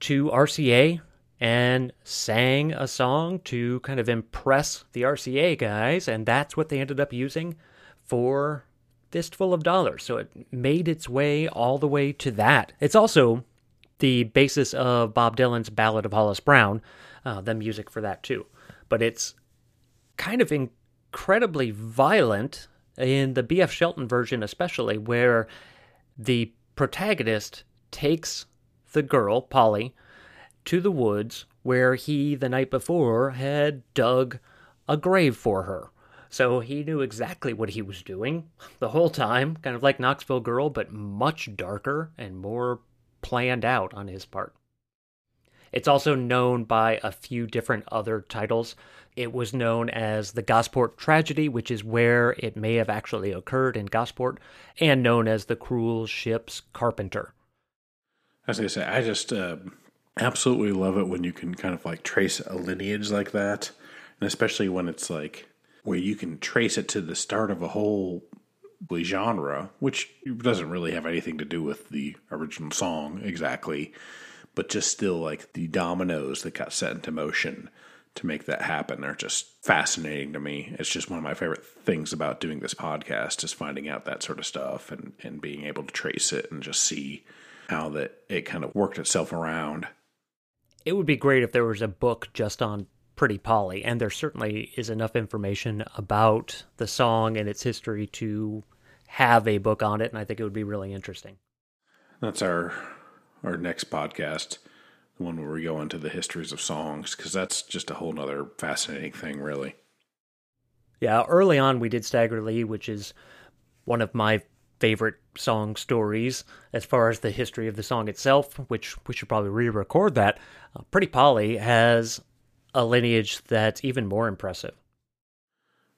to RCA and sang a song to kind of impress the RCA guys, and that's what they ended up using for Fistful of Dollars. So it made its way all the way to that. It's also the basis of Bob Dylan's Ballad of Hollis Brown, uh, the music for that too. But it's kind of incredibly violent in the B.F. Shelton version, especially, where the protagonist takes the girl, Polly, to the woods where he, the night before, had dug a grave for her. So he knew exactly what he was doing the whole time, kind of like Knoxville Girl, but much darker and more planned out on his part. It's also known by a few different other titles. It was known as the Gosport Tragedy, which is where it may have actually occurred in Gosport, and known as the Cruel Ship's Carpenter. As I say, I just uh, absolutely love it when you can kind of like trace a lineage like that, and especially when it's like where you can trace it to the start of a whole genre, which doesn't really have anything to do with the original song exactly, but just still like the dominoes that got set into motion to make that happen are just fascinating to me. It's just one of my favorite things about doing this podcast is finding out that sort of stuff and, and being able to trace it and just see how that it kind of worked itself around. It would be great if there was a book just on Pretty Polly, and there certainly is enough information about the song and its history to have a book on it, and I think it would be really interesting. That's our our next podcast, the one where we go into the histories of songs, because that's just a whole other fascinating thing, really. Yeah, early on we did Stagger Lee, which is one of my favorite song stories as far as the history of the song itself, which we should probably re record that. Uh, Pretty Polly has a lineage that's even more impressive.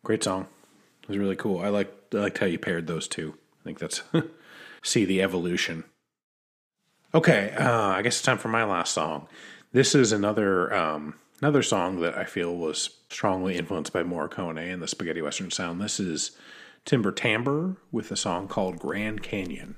Great song. It was really cool. I liked, I liked how you paired those two. I think that's see the evolution. Okay, uh, I guess it's time for my last song. This is another um, another song that I feel was strongly influenced by Morricone and the spaghetti western sound. This is Timber Timbre with a song called Grand Canyon.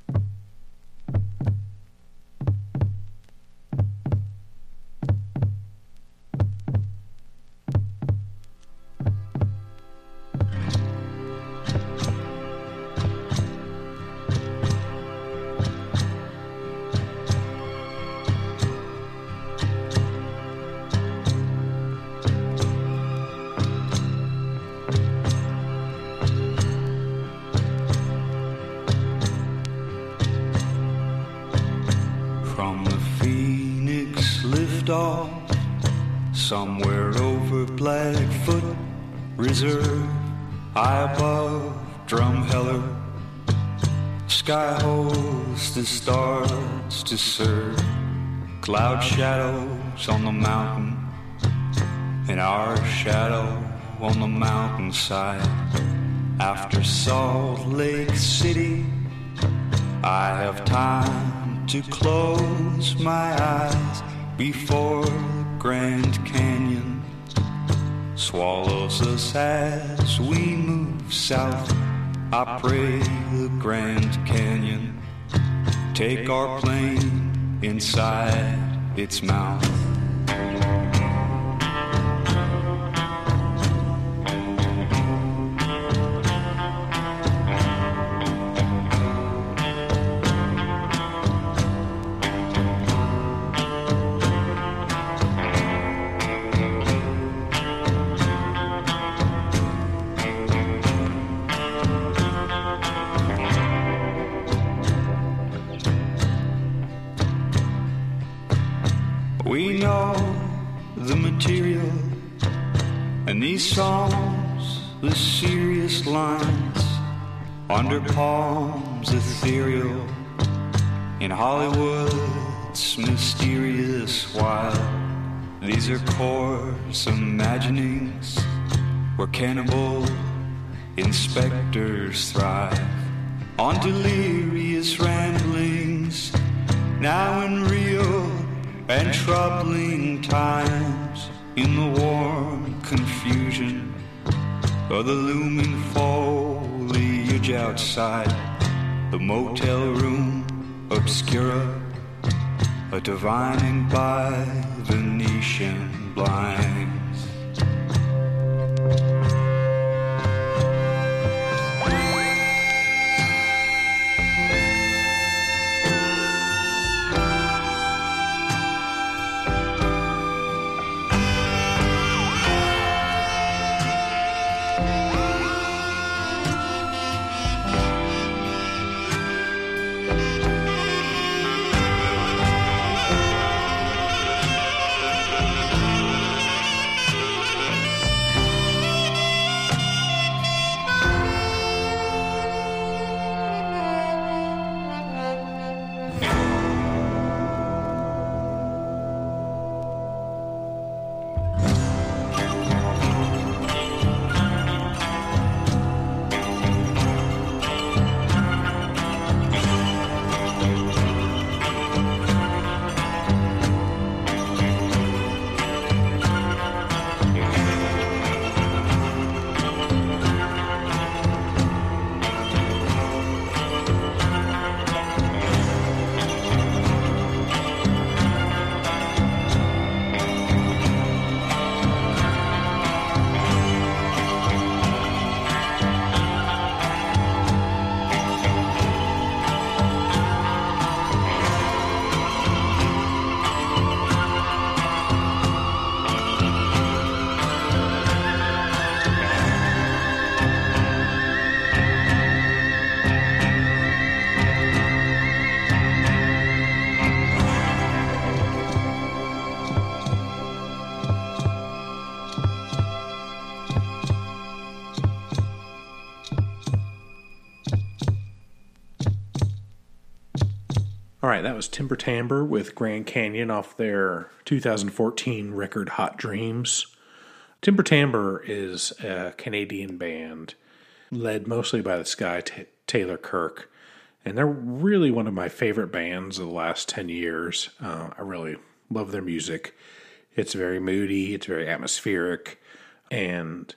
Shadows on the mountain, and our shadow on the mountainside. After Salt Lake City, I have time to close my eyes before the Grand Canyon swallows us as we move south. I pray the Grand Canyon take our plane inside its mouth. Under palms ethereal in Hollywood's mysterious wild. These are coarse imaginings where cannibal inspectors thrive on delirious ramblings, now in real and troubling times, in the warm confusion of the looming outside the motel room obscura, a divining by Venetian blinds. That was Timber Timbre with Grand Canyon off their 2014 record Hot Dreams. Timber Timbre is a Canadian band led mostly by this guy, T- Taylor Kirk. And they're really one of my favorite bands of the last 10 years. Uh, I really love their music. It's very moody, it's very atmospheric. And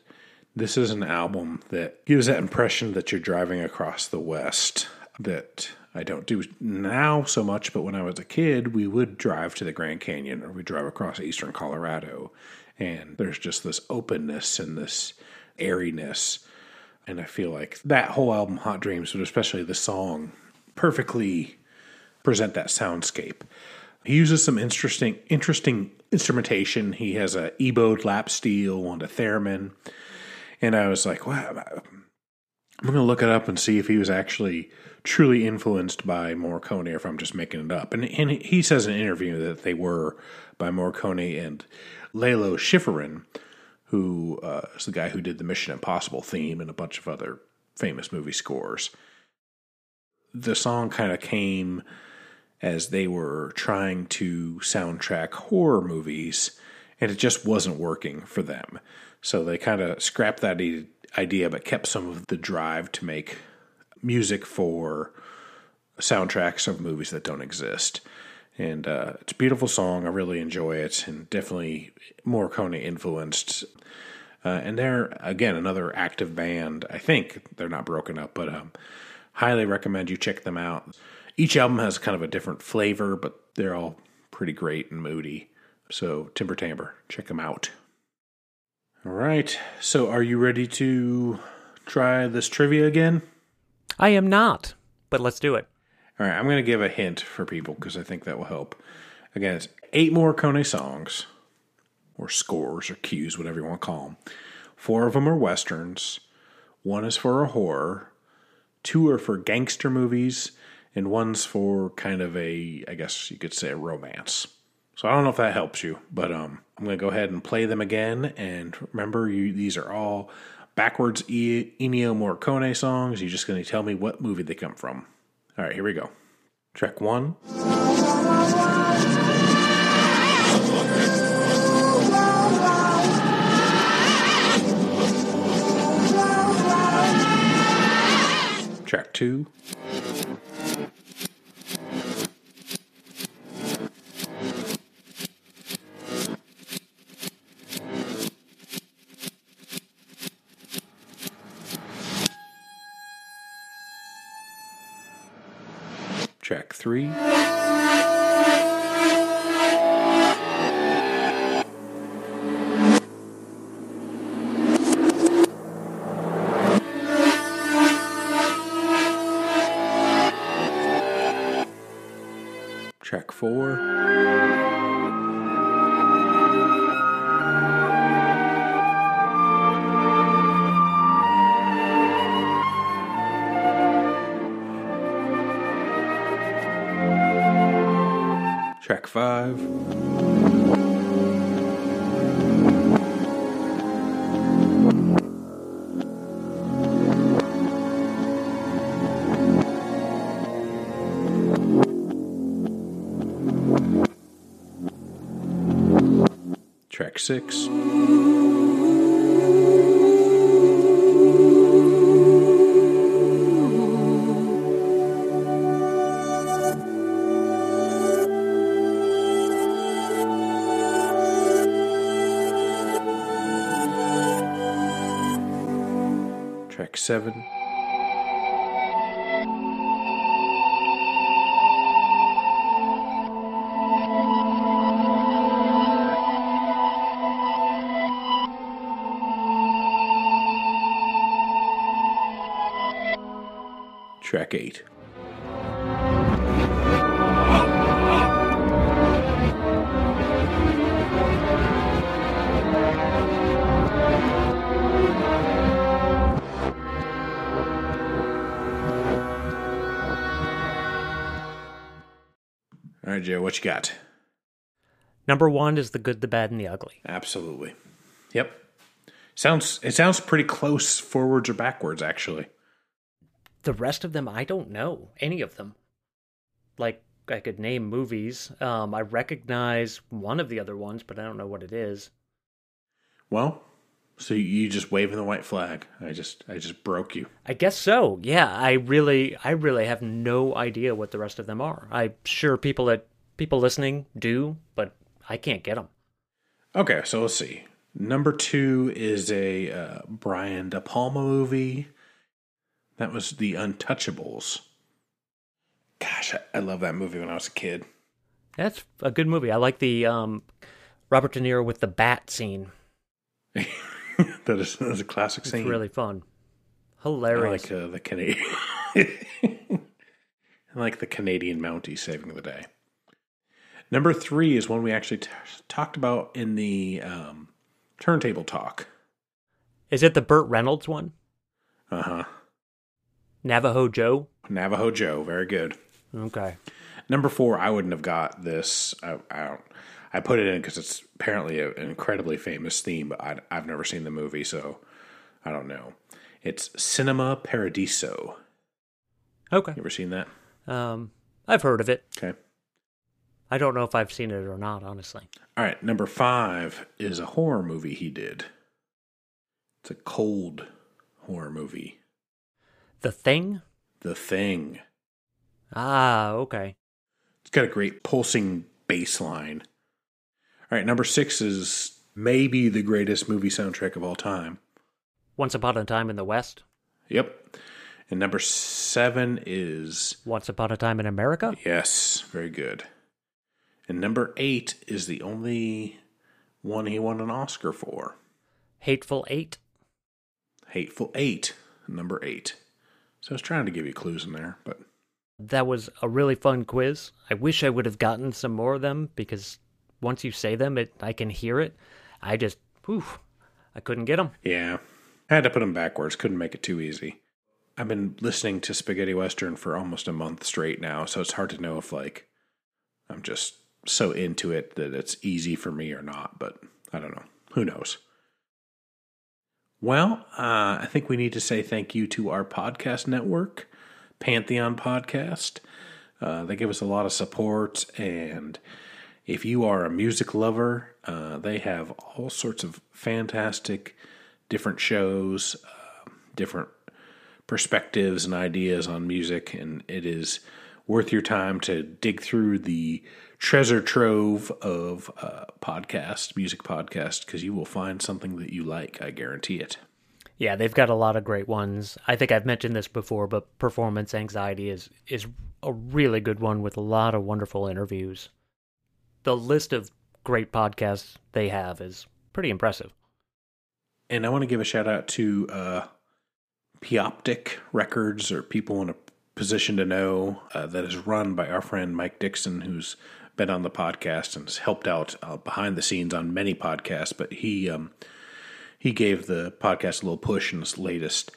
this is an album that gives that impression that you're driving across the West that I don't do now so much, but when I was a kid, we would drive to the Grand Canyon or we drive across eastern Colorado. And there's just this openness and this airiness. And I feel like that whole album, Hot Dreams, but especially the song, perfectly present that soundscape. He uses some interesting interesting instrumentation. He has a bowed lap steel and a theremin. And I was like, wow, I'm going to look it up and see if he was actually truly influenced by Morricone or if I'm just making it up. And, and he says in an interview that they were by Morricone and Lalo Schifrin, who uh, is the guy who did the Mission Impossible theme and a bunch of other famous movie scores. The song kind of came as they were trying to soundtrack horror movies, and it just wasn't working for them. So they kind of scrapped that idea, but kept some of the drive to make music for soundtracks of movies that don't exist. And uh, it's a beautiful song. I really enjoy it, and definitely Morricone influenced. Uh, and they're again another active band. I think they're not broken up, but um, highly recommend you check them out. Each album has kind of a different flavor, but they're all pretty great and moody. So Timber Timbre, check them out. All right. So are you ready to try this trivia again? I am not, but let's do it. All right, I'm going to give a hint for people because I think that will help. Again, it's eight Morricone songs, or scores, or cues, whatever you want to call them. Four of them are westerns. One is for a horror. Two are for gangster movies, and one's for kind of a, I guess you could say, a romance. So I don't know if that helps you, but um, I'm going to go ahead and play them again. And remember, you these are all backwards e- Ennio Morricone songs. You're just going to tell me what movie they come from. All right, here we go. Track one. Track two. Three. Six. What you got? Number one is the good, the bad, and the ugly. Absolutely. Yep. Sounds it sounds pretty close forwards or backwards actually. The rest of them, I don't know any of them. Like I could name movies. Um, I recognize one of the other ones, but I don't know what it is. Well, so you just waving the white flag. I just I just broke you. I guess so. Yeah, I really, I really have no idea what the rest of them are. I'm sure people that people listening do, but I can't get them. Okay, so let's see. Number two is a uh, Brian De Palma movie. That was The Untouchables. Gosh, I, I love that movie when I was a kid. That's a good movie. I like the um, Robert De Niro with the bat scene. that, is, that is a classic It's scene. really fun, I hilarious. like uh, the Canadian. I like the Canadian Mountie saving the day. Number three is one we actually t- talked about in the um, turntable talk. Is it the Burt Reynolds one? Uh huh. Navajo Joe. Navajo Joe, very good. Okay. Number four, I wouldn't have got this. I, I don't. I put it in because it's apparently a, an incredibly famous theme, but I, I've never seen the movie, so I don't know. It's Cinema Paradiso. Okay. You ever seen that? Um, I've heard of it. Okay. I don't know if I've seen it or not, honestly. All right, number five is a horror movie he did. It's a cold horror movie. The Thing. The Thing. Ah, okay. It's got a great pulsing bass line. All right, number six is maybe the greatest movie soundtrack of all time. Once Upon a Time in the West. Yep. And number seven is Once Upon a Time in America. yes, very good. And number eight is the only one he won an Oscar for. Hateful Eight. Hateful Eight, number eight. So I was trying to give you clues in there, but That was a really fun quiz. I wish I would have gotten some more of them because once you say them, it I can hear it. I just, whew, I couldn't get them. yeah, I had to put them backwards. Couldn't make it too easy. I've been listening to Spaghetti Western for almost a month straight now, so it's hard to know if like I'm just so into it that it's easy for me or not, but I don't know. Who knows? Well, uh, I think we need to say thank you to our podcast network, Pantheon Podcast. Uh, they give us a lot of support, and if you are a music lover, uh, they have all sorts of fantastic different shows, uh, different perspectives and ideas on music, and it is worth your time to dig through the treasure trove of uh, podcast, music podcast, because you will find something that you like. I guarantee it. Yeah, they've got a lot of great ones. I think I've mentioned this before, but performance anxiety is is a really good one with a lot of wonderful interviews. The list of great podcasts they have is pretty impressive. And I want to give a shout out to uh, Piaptk Records or people in a position to know uh, that is run by our friend Mike Dixon, who's been on the podcast and has helped out uh, behind the scenes on many podcasts. But he um, he gave the podcast a little push in his latest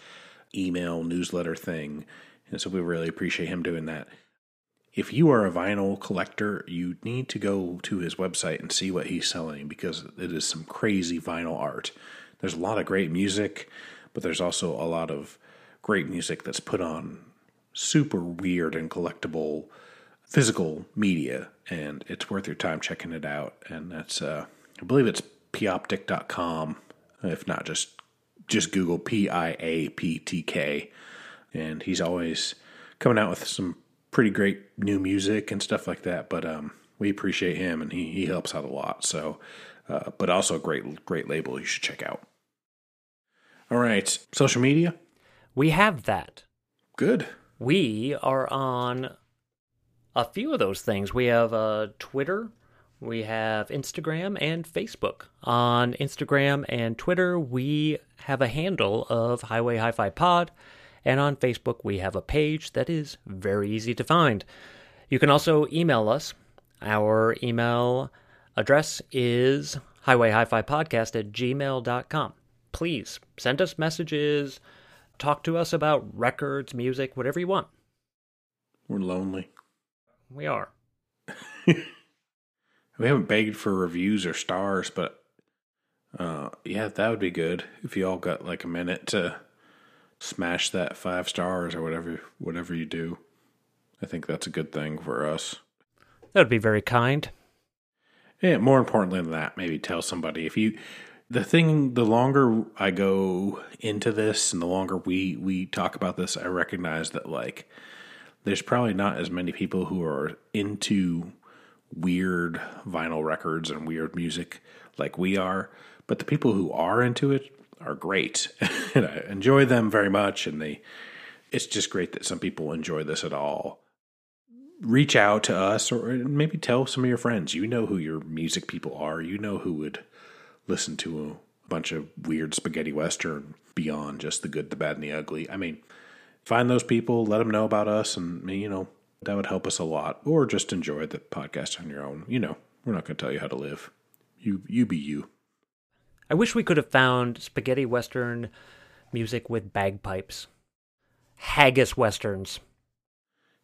email newsletter thing, and so we really appreciate him doing that. If you are a vinyl collector, you need to go to his website and see what he's selling because it is some crazy vinyl art. There's a lot of great music, but there's also a lot of great music that's put on super weird and collectible physical media, and it's worth your time checking it out. And that's, uh, I believe it's piaptk.com. If not, just just Google P I A P T K, and he's always coming out with some pretty great new music and stuff like that. But um, we appreciate him, and he he helps out a lot. So, uh, but also a great great label you should check out. All right, social media. We have that. Good. We are on a few of those things. We have uh, Twitter, we have Instagram, and Facebook. On Instagram and Twitter, we have a handle of Highway Hi Fi Pod, and on Facebook, we have a page that is very easy to find. You can also email us. Our email address is highwayhifipodcast at gmail.com. Please send us messages, talk to us about records, music, whatever you want. We're lonely. We are. We haven't begged for reviews or stars, but uh, yeah, that would be good if you all got like a minute to smash that five stars or whatever whatever you do. I think that's a good thing for us. That would be very kind. Yeah, more importantly than that, maybe tell somebody if you the thing the longer I go into this and the longer we we talk about this, I recognize that like there's probably not as many people who are into weird vinyl records and weird music like we are, but the people who are into it are great. and I enjoy them very much and they it's just great that some people enjoy this at all. Reach out to us or maybe tell some of your friends. You know who your music people are. You know who would listen to a bunch of weird spaghetti western beyond just the good, the bad, and the ugly. I mean, find those people, let them know about us, and you know that would help us a lot. Or just enjoy the podcast on your own. You know, we're not going to tell you how to live. You you be you. I wish we could have found spaghetti western music with bagpipes. Haggis westerns.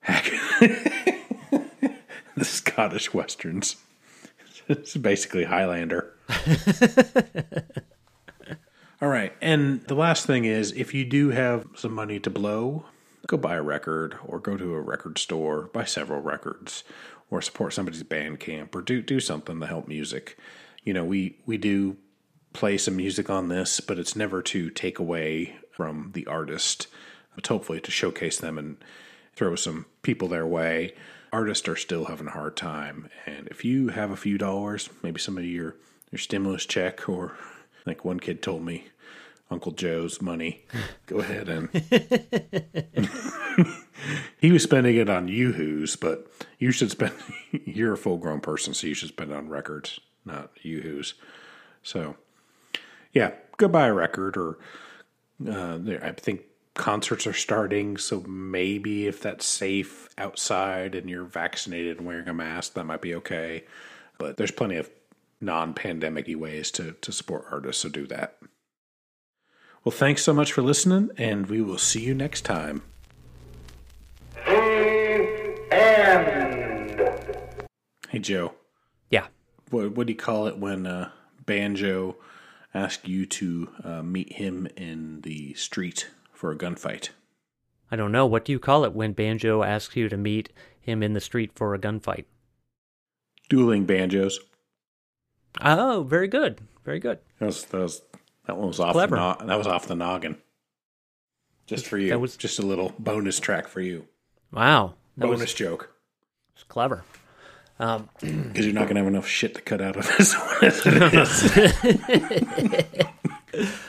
the Scottish westerns. It's basically Highlander. All right. And the last thing is if you do have some money to blow, go buy a record or go to a record store, buy several records or support somebody's Bandcamp or do do something to help music. You know, we we do play some music on this, but it's never to take away from the artist. But hopefully to showcase them and throw some people their way. Artists are still having a hard time, and if you have a few dollars, maybe some of your your stimulus check, or like one kid told me, Uncle Joe's money, go ahead and he was spending it on yoo-hoos, but you should spend. You're a full grown person, so you should spend it on records, not yoo-hoos. So, yeah, go buy a record, or uh, I think concerts are starting, so maybe if that's safe outside and you're vaccinated and wearing a mask, that might be okay. But there's plenty of non-pandemic ways to to support artists, so do that. Well, thanks so much for listening, and we will see you next time. The end. Hey, Joe. Yeah. What, what do you call it when uh, Banjo asks you to uh, meet him in the street for a gunfight? I don't know. What do you call it when Banjo asks you to meet him in the street for a gunfight? Dueling banjos. Oh, very good. Very good. That was that was that one was off Clever. the no- that was off the noggin. Just for you. That was- just a little bonus track for you. Wow. That bonus was- joke. It's clever. Um, Because you're not gonna have enough shit to cut out of this one as it is.